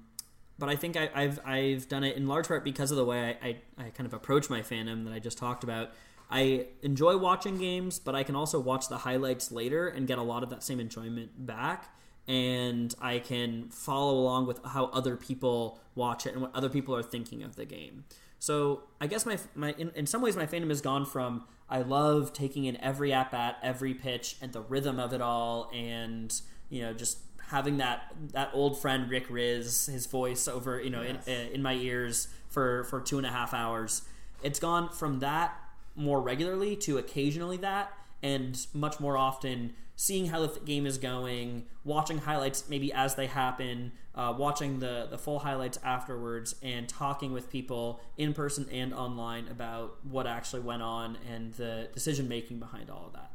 but I think I, I've I've done it in large part because of the way I, I, I kind of approach my fandom that I just talked about. I enjoy watching games, but I can also watch the highlights later and get a lot of that same enjoyment back. And I can follow along with how other people watch it and what other people are thinking of the game. So I guess my my in, in some ways my fandom has gone from I love taking in every at bat, every pitch, and the rhythm of it all, and you know just having that that old friend Rick Rizzs, his voice over you know in, uh, in my ears for for two and a half hours. It's gone from that more regularly to occasionally that, and much more often seeing how the game is going, watching highlights maybe as they happen, uh, watching the the full highlights afterwards, and talking with people in person and online about what actually went on and the decision making behind all of that.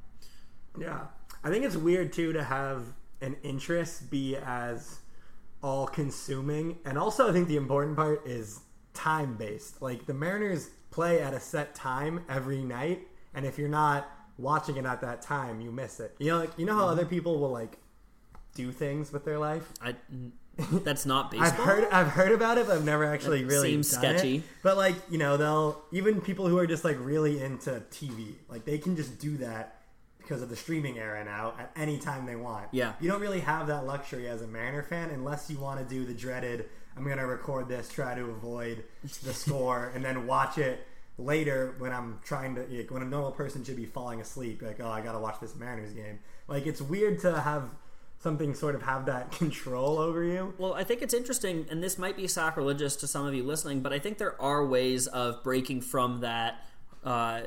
Yeah. I think it's weird too to have an interest be as all consuming. And also I think the important part is time based. Like the Mariners play at a set time every night and if you're not watching it at that time, you miss it. You know like you know how mm-hmm. other people will like do things with their life? I that's not <laughs> baseball. I've heard I've heard about it, but I've never actually That really seems done it. sketchy. But like you know, they'll even people who are just like really into TV, like they can just do that because of the streaming era now at any time they want. Yeah. you don't really have that luxury as a Mariner fan unless you want to do the dreaded. I'm gonna record this, try to avoid the score, and then watch it later when I'm trying to like, when a normal person should be falling asleep, like oh I gotta watch this Mariners game. Like it's weird to have something sort of have that <laughs> control over you. Well, I think it's interesting, and this might be sacrilegious to some of you listening, but I think there are ways of breaking from that uh,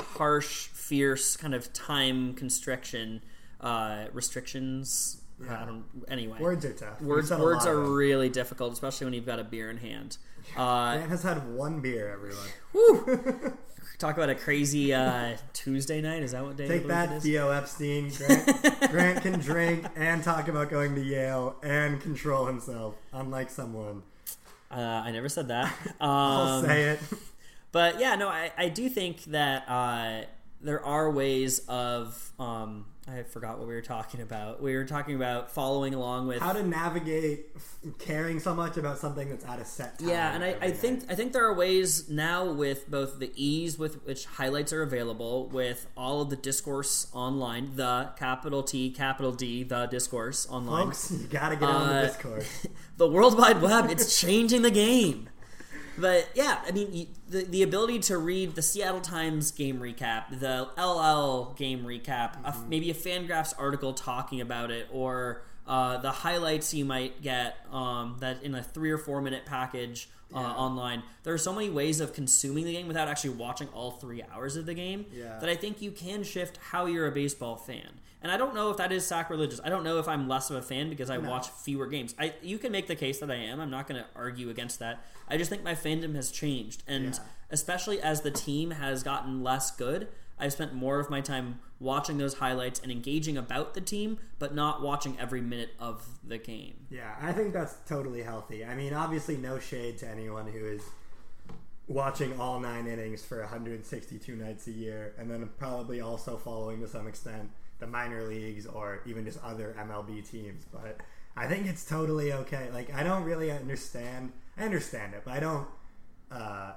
harsh, fierce kind of time constriction uh, restrictions. I don't. Anyway, Words are tough. Words We've said a words are really difficult, especially when you've got a beer in hand. Uh, Grant has had one beer, everyone. <laughs> talk about a crazy uh, Tuesday night. Is that what day? Take of the week it that? Theo Epstein. <laughs> Grant, Grant can drink and talk about going to Yale and control himself, unlike someone. Uh, I never said that. <laughs> I'll Um, say it. But yeah, no, I, I do think that uh, there are ways of. Um, I forgot what we were talking about. We were talking about following along with How to navigate caring so much about something that's at a set time. Yeah, and I, I think I think there are ways now with both the ease with which highlights are available, with all of the discourse online, the capital T, capital D, the discourse online. Folks, you gotta get on the uh, discourse. <laughs> The World Wide Web, it's changing the game. But yeah, I mean, the the ability to read the Seattle Times game recap, the LL game recap, a, maybe a Fangraphs article talking about it, or uh, the highlights you might get um, that in a three or four minute package uh, online. There are so many ways of consuming the game without actually watching all three hours of the game Yeah. that I think you can shift how you're a baseball fan. And I don't know if that is sacrilegious. I don't know if I'm less of a fan because I watch fewer games. I you can make the case that I am. I'm not going to argue against that. I just think my fandom has changed, and Yeah. especially as the team has gotten less good, I've spent more of my time watching those highlights and engaging about the team, but not watching every minute of the game. Yeah, I think that's totally healthy. I mean, obviously, no shade to anyone who is watching all nine innings for 162 nights a year, and then probably also following to some extent the minor leagues or even just other MLB teams. But I think it's totally okay. Like, I don't really understand. I understand it, but I don't uh,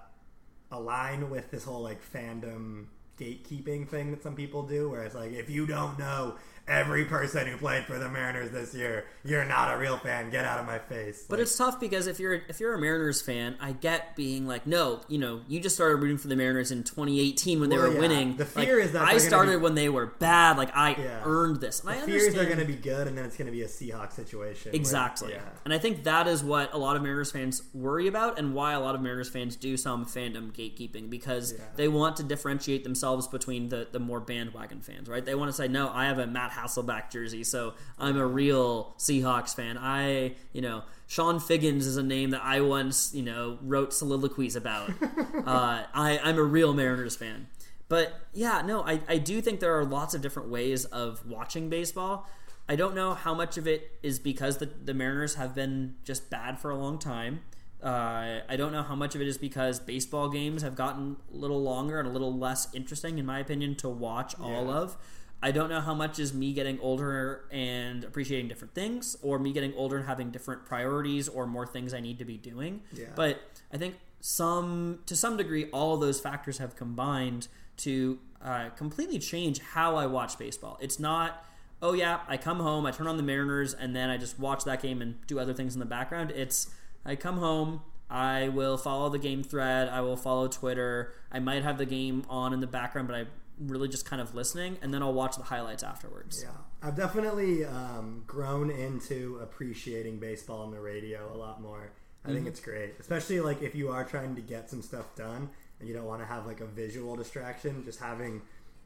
align with this whole like fandom gatekeeping thing that some people do, where it's like, if you don't know every person who played for the Mariners this year, you're not a real fan. Get out of my face. But it's tough because if you're if you're a Mariners fan, I get being like, no, you know, you just started rooting for the Mariners in 2018 when they were yeah. winning. The Like, fear is that I started be- when they were bad. Like I Yeah. earned this, and the I fears understand are going to be good, and then it's going to be a Seahawks situation. where- Exactly. yeah. And I think that is what a lot of Mariners fans worry about and why a lot of Mariners fans do some fandom gatekeeping because they want to differentiate themselves between the, the more bandwagon fans, right? They want to say, no, I have a Matt Hasselbeck jersey, so I'm a real Seahawks fan. I, you know, Chone Figgins is a name that I once, you know, wrote soliloquies about. <laughs> uh, I, I'm a real Mariners fan. But yeah, no, I, I do think there are lots of different ways of watching baseball. I don't know how much of it is because the, the Mariners have been just bad for a long time. Uh, I don't know how much of it is because baseball games have gotten a little longer and a little less interesting, in my opinion, to watch all of. I don't know how much is me getting older and appreciating different things, or me getting older and having different priorities or more things I need to be doing. Yeah. But I think some, to some degree, all of those factors have combined to uh, completely change how I watch baseball. It's not, oh yeah, I come home, I turn on the Mariners, and then I just watch that game and do other things in the background. It's I come home, I will follow the game thread, I will follow Twitter, I might have the game on in the background, but I really just kind of listening, and then I'll watch the highlights afterwards. Yeah, I've definitely um, grown into appreciating baseball on the radio a lot more. I think Mhm. it's great, especially like if you are trying to get some stuff done and you don't want to have like a visual distraction. Just having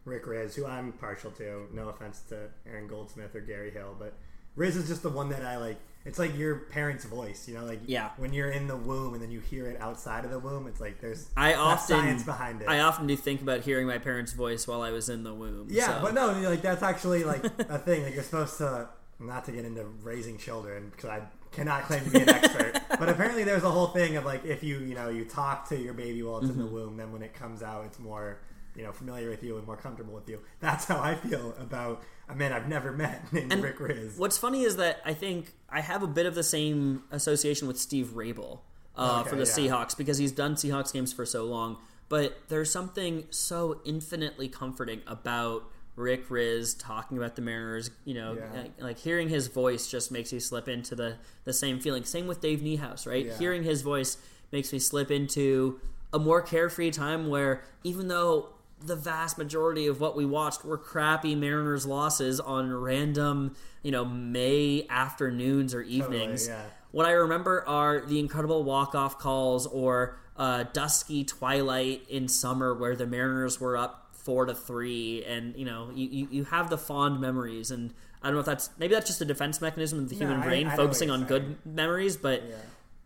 Rick Rizzs, who I'm partial to. No offense to Aaron Goldsmith or Gary Hill, but Rizzs is just the one that I like. It's like your parent's voice, you know, like Yeah. when you're in the womb and then you hear it outside of the womb. It's like there's I often science behind it. I often do think about hearing my parents' voice while I was in the womb. Yeah, so- but no, like that's actually like <laughs> a thing. Like you're supposed to not to get into raising children because I cannot claim to be an expert. <laughs> but apparently, there's a whole thing of like if you you know you talk to your baby while it's in the Mhm. womb, then when it comes out, it's more you know familiar with you and more comfortable with you. That's how I feel about a man I've never met <laughs> named And Rick Rizzs. What's funny is that I think I have a bit of the same association with Steve Raible uh, Okay, for the yeah. Seahawks because he's done Seahawks games for so long. But there's something so infinitely comforting about Rick Rizzs talking about the Mariners. You know, Yeah. like, like hearing his voice just makes you slip into the the same feeling. Same with Dave Niehaus, right? Yeah. Hearing his voice makes me slip into. a more carefree time where even though the vast majority of what we watched were crappy Mariners losses on random, you know, May afternoons or evenings. yeah. What I remember are the incredible walk-off calls or uh, dusky twilight in summer where the Mariners were up four to three, and you know you, you, you have the fond memories. And I don't know if that's maybe that's just a defense mechanism of the human I- brain, I what focusing on saying. good memories, but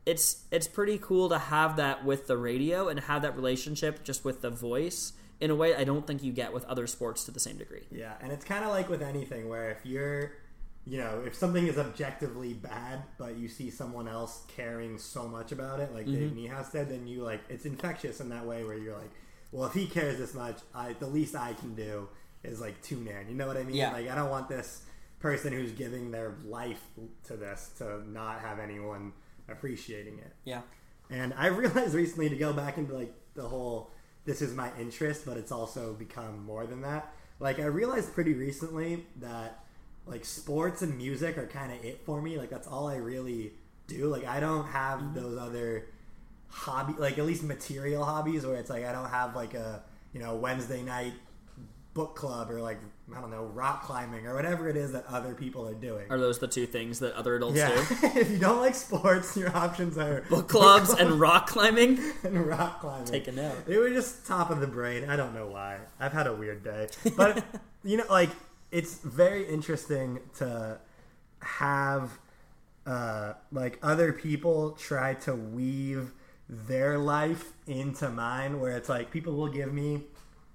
it's it's pretty cool to have that with the radio and have that relationship just with the voice in a way I don't think you get with other sports to the same degree. Yeah, and it's kind of like with anything where if you're, you know, if something is objectively bad, but you see someone else caring so much about it, like Dave Mhm. Niehaus said, then you like it's infectious in that way where you're like, well, if he cares this much, I the least I can do is like tune in. You know what I mean? Yeah. Like I don't want this person who's giving their life to this to not have anyone appreciating it. Yeah. And I <laughs> realized recently to go back into like the whole this is my interest, but it's also become more than that. Like I realized pretty recently that like sports and music are kind of it for me. Like that's all I really do. Like I don't have mm-hmm. those other hobby like at least material hobbies where it's like I don't have like a, you know, Wednesday night book club or like I don't know, rock climbing or whatever it is that other people are doing. Are those the two things that other adults Yeah, do? <laughs> if you don't like sports, your options are Book clubs and rock climbing. <laughs> and rock climbing. Take a note. They were just top of the brain. I don't know why. I've had a weird day, but <laughs> you know, like it's very interesting to have uh, like other people try to weave their life into mine, where it's like people will give me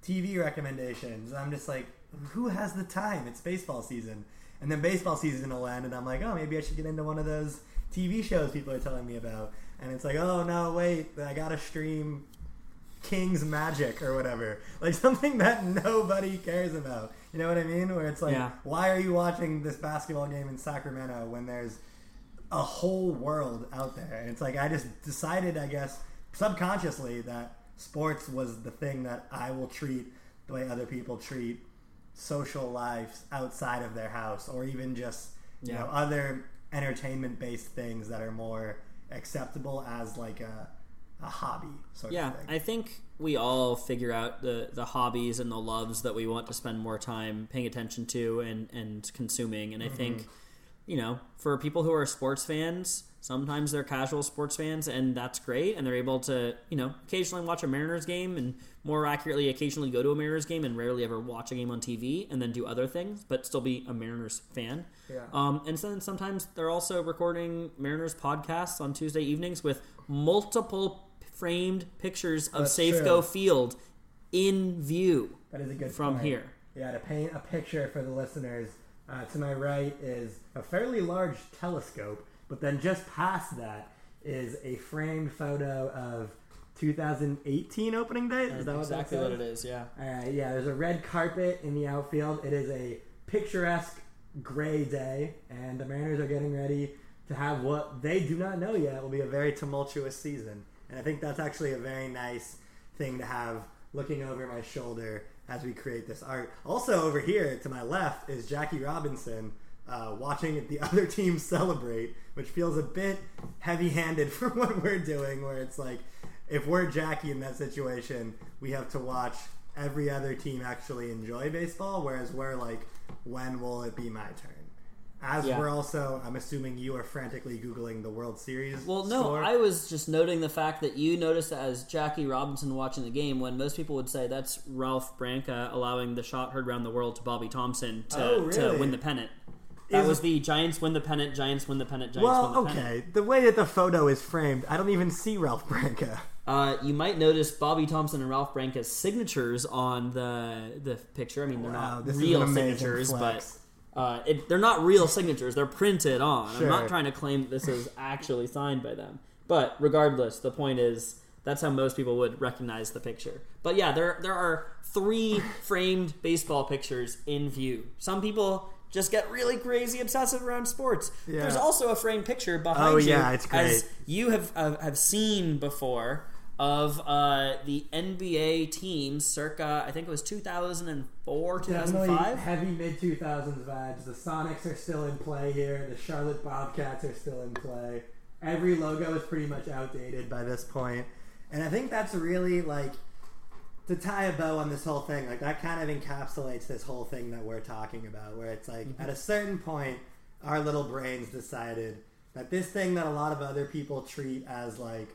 TV recommendations. I'm just like, who has the time? It's baseball season. And then baseball season will end, and I'm like, oh, maybe I should get into one of those TV shows people are telling me about. And it's like, oh, no, wait, I gotta stream King's Magic or whatever. Like <laughs> something that nobody cares about. You know what I mean? Where it's like, Yeah. why are you watching this basketball game in Sacramento when there's a whole world out there? And it's like, I just decided, I guess, subconsciously that sports was the thing that I will treat the way other people treat social lives outside of their house or even just, you Yeah. know, other entertainment based things that are more acceptable as like a, a hobby sort Yeah, of thing. I think we all figure out the, the hobbies and the loves that we want to spend more time paying attention to and, and consuming. And I think, mm-hmm. You know, for people who are sports fans, sometimes they're casual sports fans, and that's great. And they're able to, you know, occasionally watch a Mariners game and more accurately, occasionally go to a Mariners game and rarely ever watch a game on TV and then do other things, but still be a Mariners fan. Yeah. Um, and then sometimes they're also recording Mariners podcasts on Tuesday evenings with multiple framed pictures of That's Safeco. Field in view That is a good from point. here. Yeah, to paint a picture for the listeners, uh, to my right is a fairly large telescope, but then just past that is a framed photo of 2018 opening day. Is that what exactly what it is, yeah. All right, yeah. There's a red carpet in the outfield. It is a picturesque gray day, and the Mariners are getting ready to have what they do not know yet will be a very tumultuous season. And I think that's actually a very nice thing to have looking over my shoulder as we create this art. Also, over here to my left is Jackie Robinson. Uh, watching the <laughs> other team celebrate, which feels a bit heavy-handed <laughs> for what we're doing. Where it's like, if we're Jackie in that situation, we have to watch every other team actually enjoy baseball, whereas we're like, when will it be my turn? As Yeah. we're also, I'm assuming you are frantically googling the World Series. Well, no, score. I was just noting the fact that you noticed as Jackie Robinson watching the game when most people would say that's Ralph Branca allowing the shot heard around the world to Bobby Thomson to, Oh, to win the pennant. That Is- was the Giants win the pennant, Giants win the pennant, Giants Well, win the okay. pennant. Okay. The way that the photo is framed, I don't even see Ralph Branca. Uh, you might notice Bobby Thomson and Ralph Branca's signatures on the the picture. I mean, they're Wow, not real signatures, flex. but uh, it, they're not real signatures. They're printed on. I'm not trying to claim that this is actually signed by them. But regardless, the point is that's how most people would recognize the picture. But yeah, there there are three framed baseball pictures in view. Some people just get really crazy obsessive around sports. Yeah. There's also a framed picture behind Oh, you, yeah, it's as you have uh, have seen before of uh, the NBA teams circa I think it was 2004, 2005. heavy mid 2000s vibes. The Sonics are still in play here. The Charlotte Bobcats are still in play. Every logo is pretty much outdated by this point. And I think that's really like to tie a bow on this whole thing. Like that kind of encapsulates this whole thing that we're talking about, where it's like Mm-hmm. at a certain point, our little brains decided that this thing that a lot of other people treat as like,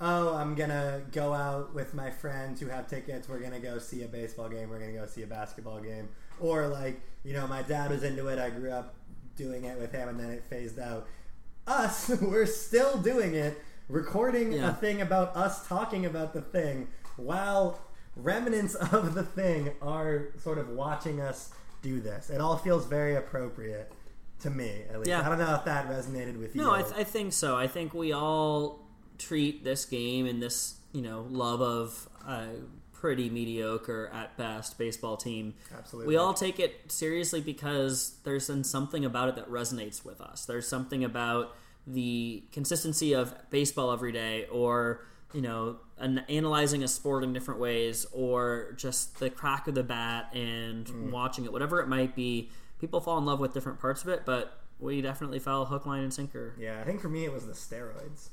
oh, I'm gonna go out with my friends who have tickets. We're gonna go see a baseball game. We're gonna go see a basketball game. Or like, you know, my dad was into it. I grew up doing it with him, and then it phased out. Us, <laughs> we're still doing it, recording Yeah. a thing about us talking about the thing while remnants <laughs> of the thing are sort of watching us do this. It all feels very appropriate to me, at least. Yeah. I don't know if that resonated with you. No, I, th- I think so. I think we all treat this game and this, you know, love of a pretty mediocre at best baseball team. Absolutely. We all take it seriously because there's been something about it that resonates with us. There's something about the consistency of baseball every day, or you know, an, analyzing a sport in different ways, or just the crack of the bat and Mm. watching it, whatever it might be. People fall in love with different parts of it, but we definitely fell hook, line, and sinker. yeah, I think for me it was the steroids.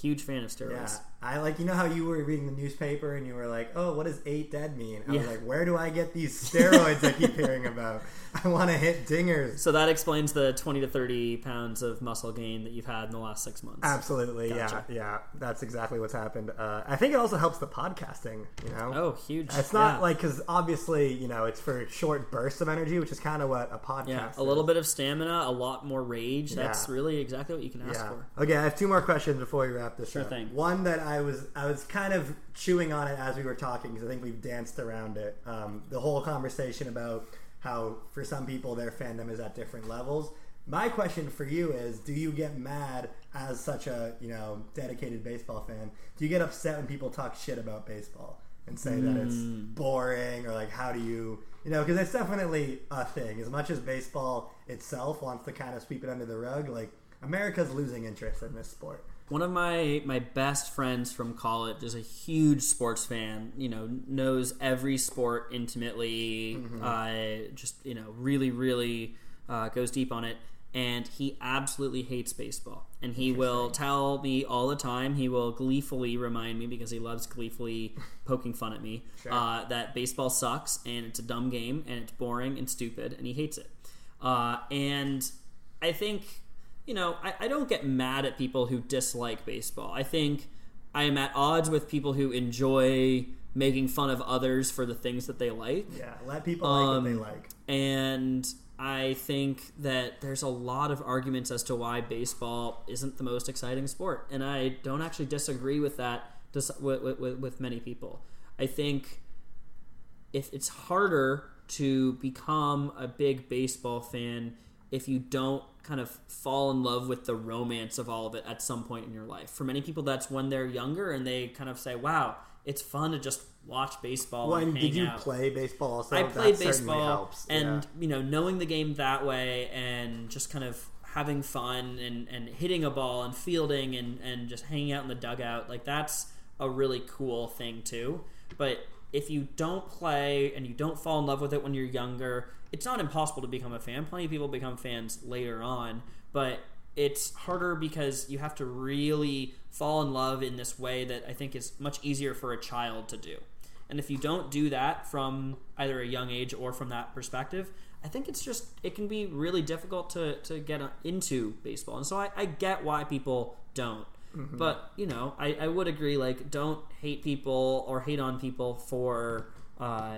Huge fan of steroids. Yeah, I like you know how you were reading the newspaper and you were like, "Oh, what does eight dead mean?" I was like, "Where do I get these steroids I keep hearing about? <laughs> I want to hit dingers." So that explains the 20 to 30 pounds of muscle gain that you've had in the last six months. Absolutely, Gotcha. yeah, yeah. That's exactly what's happened. Uh, I think it also helps the podcasting. You know, Oh, huge. It's not Yeah. like because obviously you know it's for short bursts of energy, which is kind of what a podcast. Yeah, a is. little bit of stamina, a lot more rage. That's Yeah. really exactly what you can ask Yeah. for. Okay, I have two more questions before we wrap this Sure up. thing. One that I was I was kind of chewing on it as we were talking because I think we've danced around it. Um, the whole conversation about how for some people their fandom is at different levels. My question for you is: Do you get mad as such a you know dedicated baseball fan? Do you get upset when people talk shit about baseball and say that it's Mm. boring or like how do you you know because it's definitely a thing. As much as baseball itself wants to kind of sweep it under the rug, like America's losing interest in this sport. One of my my best friends from college is a huge sports fan. You know, knows every sport intimately. Mm-hmm. Uh, just you know, really, really uh, goes deep on it. And he absolutely hates baseball. And he will tell me all the time. He will gleefully remind me because he loves gleefully poking fun at me uh, that baseball sucks and it's a dumb game and it's boring and stupid and he hates it. Uh, and I think you know, I, I don't get mad at people who dislike baseball. I think I am at odds with people who enjoy making fun of others for the things that they like. Yeah, let people like what they Um, like. And I think that there's a lot of arguments as to why baseball isn't the most exciting sport. And I don't actually disagree with that dis- with, with, with many people. I think if it's harder to become a big baseball fan if you don't kind of fall in love with the romance of all of it at some point in your life. For many people, that's when they're younger and they kind of say, "Wow, it's fun to just watch baseball." Well, and and hang did you out." play baseball also? I played baseball, and yeah. you know, knowing the game that way, and just kind of having fun and, and hitting a ball and fielding and, and just hanging out in the dugout, like that's a really cool thing too. But if you don't play and you don't fall in love with it when you're younger, it's not impossible to become a fan. Plenty of people become fans later on, but it's harder because you have to really fall in love in this way that I think is much easier for a child to do. And if you don't do that from either a young age or from that perspective, I think it's just it can be really difficult to to get into baseball. And so I, I get why people don't. Mhm. But you know, I, I would agree. Like, don't hate people or hate on people for uh,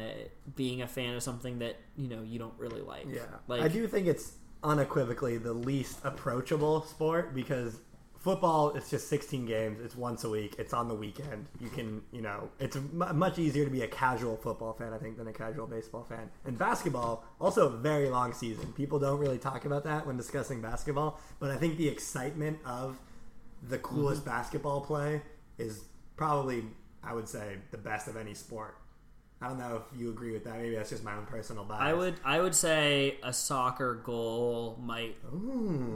being a fan of something that you know you don't really like. Yeah, like I do think it's unequivocally the least approachable sport because football it's just 16 games it's once a week it's on the weekend. You can you know it's m- much easier to be a casual football fan i think than a casual baseball fan. And basketball also a very long season. People don't really talk about that when discussing basketball but i think the excitement of the coolest basketball play is probably i would say the best of any sport i don't know if you agree with that maybe that's just my own personal bias I would I would say a soccer goal might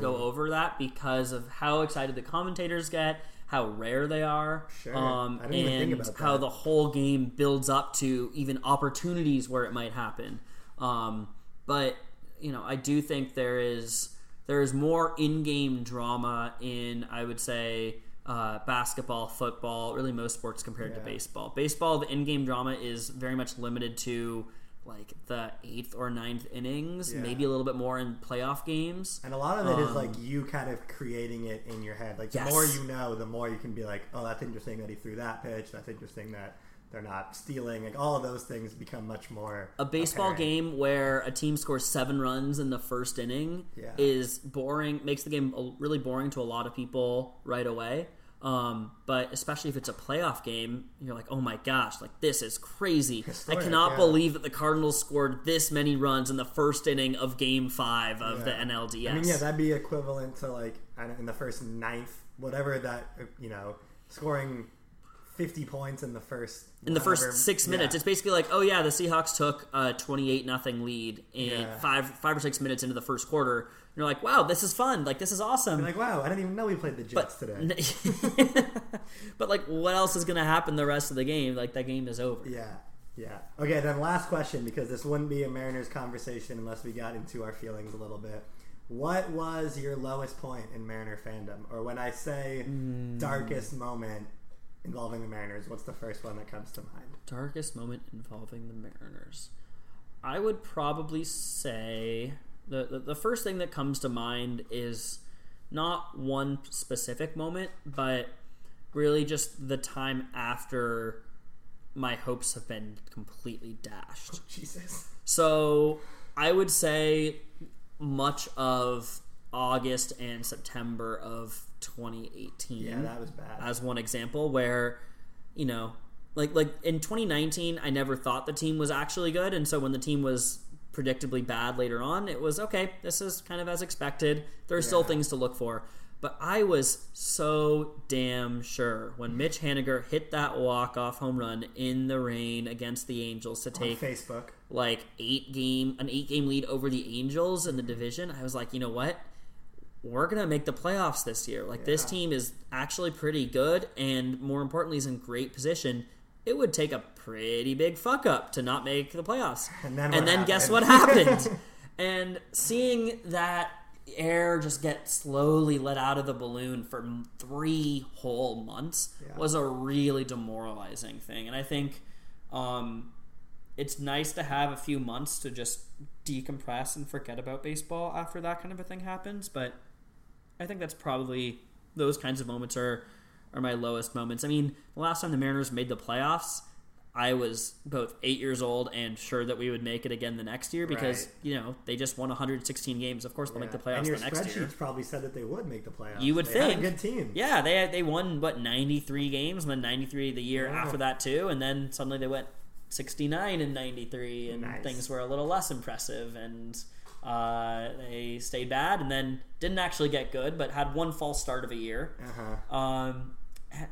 go over that because of how excited the commentators get, how rare they are, Sure. um, I didn't even and think about how the whole game builds up to even opportunities where it might happen. Um, but you know, I do think there is there is more in-game drama in I would say uh, basketball, football, really most sports compared to baseball. Baseball, the in-game drama is very much limited to like the eighth or ninth innings, Yeah. maybe a little bit more in playoff games. And a lot of it is Um, like you kind of creating it in your head. Like the Yes. more you know, the more you can be like, oh, that's interesting that he threw that pitch. That's interesting that they're not stealing. Like all of those things become much more a baseball apparent. game where a team scores seven runs in the first inning Yeah. is boring makes the game really boring to a lot of people right away um, but especially if it's a playoff game you're like oh my gosh like this is crazy Historic, i cannot yeah. believe that the cardinals scored this many runs in the first inning of game five of the nlds I mean, yeah, that'd be equivalent to like in the first ninth, whatever that you know, scoring fifty points in the first in the whatever- first six yeah. minutes. It's basically like, oh yeah, the Seahawks took a twenty-eight nothing lead in Yeah. five five or six minutes into the first quarter. And you're like, wow, this is fun. Like this is awesome. You're like, wow, I didn't even know we played the Jets but today. <laughs> but like, what else is gonna happen the rest of the game? Like that game is over. Yeah, yeah. Okay, then last question because this wouldn't be a Mariners conversation unless we got into our feelings a little bit. What was your lowest point in Mariner fandom, or when I say Hmm. darkest moment involving the Mariners, what's the first one that comes to mind? Darkest moment involving the Mariners. I would probably say the, the the first thing that comes to mind is not one specific moment, but really just the time after my hopes have been completely dashed. <laughs> Jesus. So I would say much of August and September of 2018. Yeah, that was bad. As one example, where you know, like like in 2019, I never thought the team was actually good, and so when the team was predictably bad later on, it was okay. This is kind of as expected. There are still things to look for. But I was so damn sure when Mitch Haniger hit that walk-off home run in the rain against the Angels to On take Facebook. like eight game an eight game lead over the Angels in the division, I was like, you know what? We're gonna make the playoffs this year. Like this team is actually pretty good, and more importantly, is in great position. It would take a pretty big fuck up to not make the playoffs. And then what guess happened? what happened? <laughs> and seeing that air just get slowly let out of the balloon for three whole months Yeah. was a really demoralizing thing. And I think um, it's nice to have a few months to just decompress and forget about baseball after that kind of a thing happens. But I think that's probably those kinds of moments are are my lowest moments. I mean, the last time the Mariners made the playoffs, I was both eight years old and sure that we would make it again the next year because Right. you know they just won 116 games. Of course, they'll make the playoffs and your the next spreadsheets year. probably said that they would make the playoffs. You would they think good team. Yeah, they they won what 93 games, and then 93 the year Yeah. after that too, and then suddenly they went 69 and 93, and Nice. things were a little less impressive, and uh, they stayed bad, and then didn't actually get good, but had one false start of a year. Uh-huh. Um,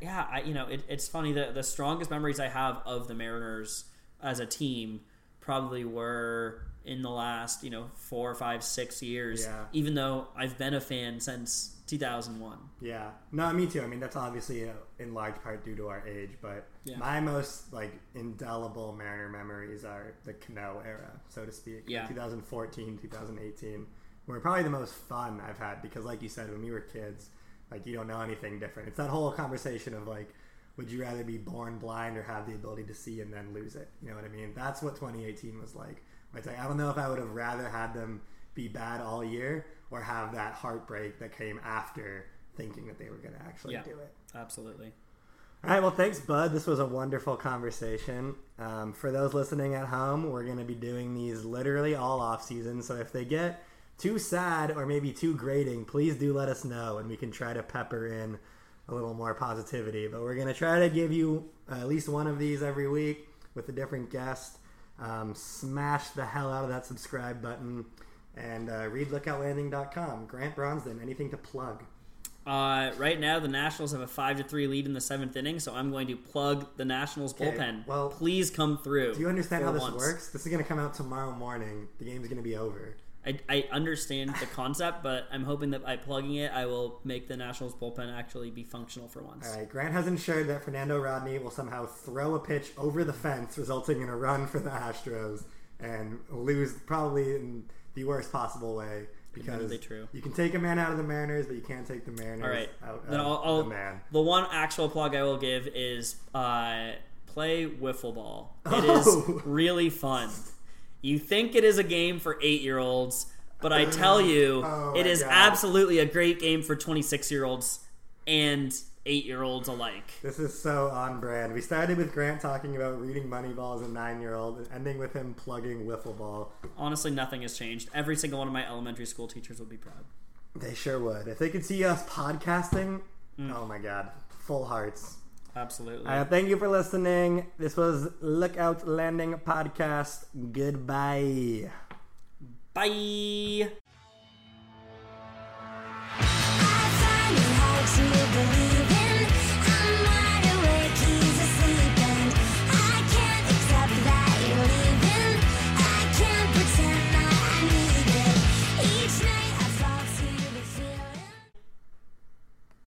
yeah, I, you know, it, it's funny that the strongest memories I have of the Mariners as a team probably were in the last, you know, four, five, six years. Yeah. Even though I've been a fan since 2001. Yeah, no, me too. I mean, that's obviously uh, in large part due to our age, but Yeah. my most like indelible Mariner memories are the Cano era, so to speak. Yeah. 2014, 2018 were probably the most fun I've had because, like you said, when we were kids, like you don't know anything different. It's that whole conversation of like, would you rather be born blind or have the ability to see and then lose it? You know what I mean? That's what 2018 was like. It's like I don't know if I would have rather had them be bad all year or have that heartbreak that came after thinking that they were going to actually Yeah. do it. Absolutely. All right, well, thanks, Bud. This was a wonderful conversation. Um, for those listening at home, we're going to be doing these literally all off season. So if they get too sad or maybe too grating, please do let us know, and we can try to pepper in a little more positivity. But we're going to try to give you at least one of these every week with a different guest. Um, smash the hell out of that subscribe button and uh, read lookoutlanding.com. Grant Bronsdon, anything to plug? Uh, right now, the Nationals have a five to three lead in the seventh inning, so I'm going to plug the Nationals Okay, bullpen. well, please come through. Do you understand how this once. works? This is going to come out tomorrow morning. The game's going to be over. I, I understand the concept, but I'm hoping that by plugging it, I will make the Nationals bullpen actually be functional for once. All right, Grant has ensured that Fernando Rodney will somehow throw a pitch over the fence, resulting in a run for the Astros, and lose probably in the worst possible way because you can take a man out of the Mariners, but you can't take the Mariners All right. out Then of I'll, I'll the man. the one actual plug I will give is uh, play wiffle ball. It <laughs> Oh. is really fun. You think it is a game for eight year olds, but I tell you, Oh it is God. absolutely a great game for twenty six year olds and eight year olds alike. This is so on brand. We started with Grant talking about reading Moneyball as a nine-year-old, and ending with him plugging wiffle ball. Honestly, nothing has changed. Every single one of my elementary school teachers would be proud. They sure would. If they could see us podcasting, Mm. oh my god, full hearts. Absolutely. Uh, thank you for listening. This was Lookout Landing Podcast. Goodbye. Bye.